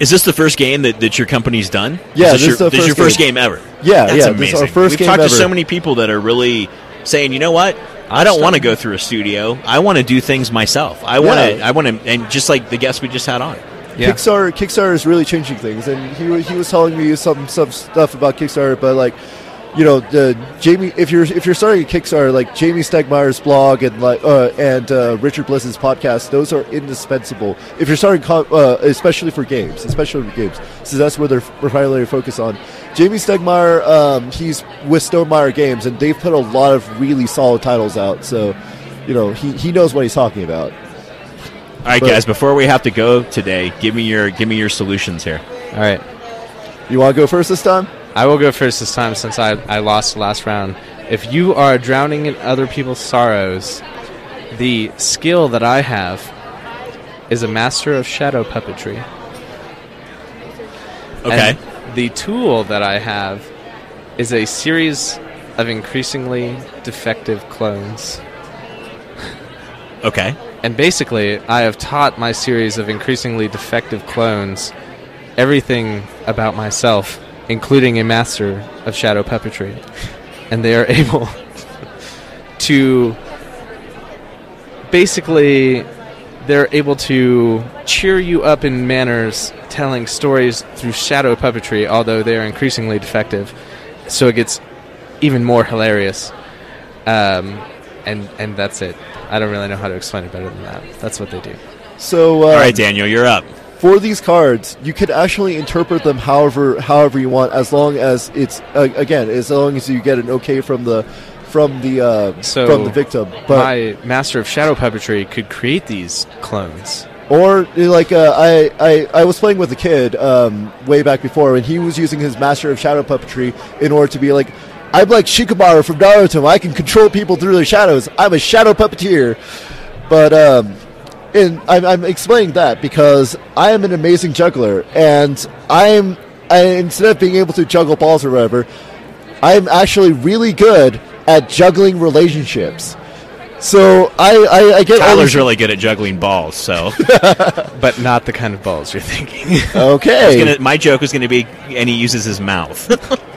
Is this the first game that, that your company's done? Yeah, is this, this is your, the this is your first game. game, ever. Yeah, That's yeah, amazing. this is our first We've game talked to so many people that are really saying, you know what? I don't want to go through a studio. I want to do things myself. I want to. Yeah. I want to, and just like the guest we just had on. Yeah. Kickstarter Kickstarter is really changing things, and he he was telling me some some stuff about Kickstarter, but like. You know, the Jamey. If you're if you're starting a Kickstarter, like Jamey Stegmaier's blog and like uh, and uh, Richard Bliss's podcast, those are indispensable. If you're starting, co- uh, especially for games, especially for games, so that's where they're primarily focused on. Jamey Stegmaier, um, he's with Stonemaier Games, and they've put a lot of really solid titles out. So, you know, he, he knows what he's talking about. All right, But- guys. Before we have to go today, give me your give me your solutions here. All right. You want to go first this time? I will go first this time since I, I lost the last round. If you are drowning in other people's sorrows, the skill that I have is a master of shadow puppetry. Okay. And the tool that I have is a series of increasingly defective clones. Okay. And basically, I have taught my series of increasingly defective clones everything about myself, including a master of shadow puppetry, and they are [LAUGHS] able to basically they're able to cheer you up in manners telling stories through shadow puppetry although they're increasingly defective. So it gets even more hilarious. Um, and and that's it. I don't really know how to explain it better than that. That's what they do. So, uh, All right, Daniel, you're up. For these cards, you could actually interpret them however however you want, as long as it's uh, again as long as you get an okay from the from the uh, so from the victim. But my master of shadow puppetry could create these clones or like uh, I, I I was playing with a kid um, way back before, and he was using his master of shadow puppetry in order to be like. I'm like Shikamaru from Naruto. I can control people through their shadows. I'm a shadow puppeteer. But um, and I'm, I'm explaining that because I am an amazing juggler, and I'm I, instead of being able to juggle balls or whatever, I'm actually really good at juggling relationships. So I, I, I get Tyler's these- really good at juggling balls, so [LAUGHS] but not the kind of balls you're thinking okay. Gonna, my joke was going to be, and he uses his mouth. [LAUGHS]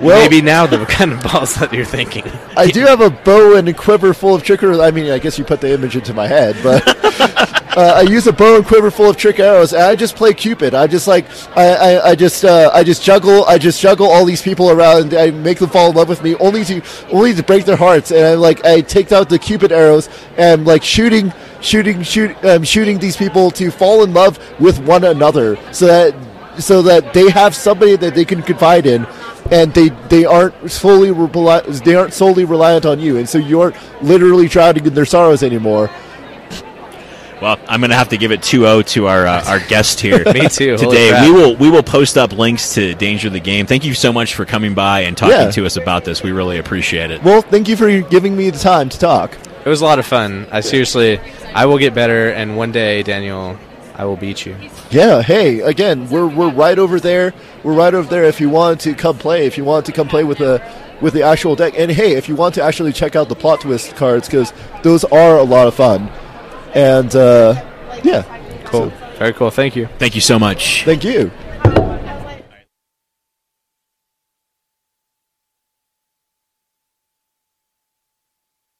well, maybe now the [LAUGHS] kind of balls that you're thinking I do have a bow and a quiver full of trick arrows. I mean, I guess you put the image into my head, but [LAUGHS] uh, I use a bow and quiver full of trick arrows, and I just play Cupid. I just like I, I, I just uh, I just juggle I just juggle all these people around. And I make them fall in love with me, only to only to break their hearts. And I like I take out the Cupid arrows and like shooting shooting shoot um, shooting these people to fall in love with one another, so that so that they have somebody that they can confide in and they they aren't solely rely, they aren't solely reliant on you and so you aren't literally drowning in their sorrows anymore well, I'm going to have to give it 2-0 to our uh, our guest here. [LAUGHS] Me too. Today we will we will post up links to Danger the Game. Thank you so much for coming by and talking Yeah. to us about this. We really appreciate it. well thank you for giving me the time to talk It was a lot of fun. I seriously, I will get better, and one day, Daniel, I will beat you. yeah hey again we're we're right over there we're right over there if you want to come play if you want to come play with the with the actual deck and hey if you want to actually check out the plot twist cards because those are a lot of fun and uh, yeah Cool. Very cool. Thank you. Thank you so much. thank you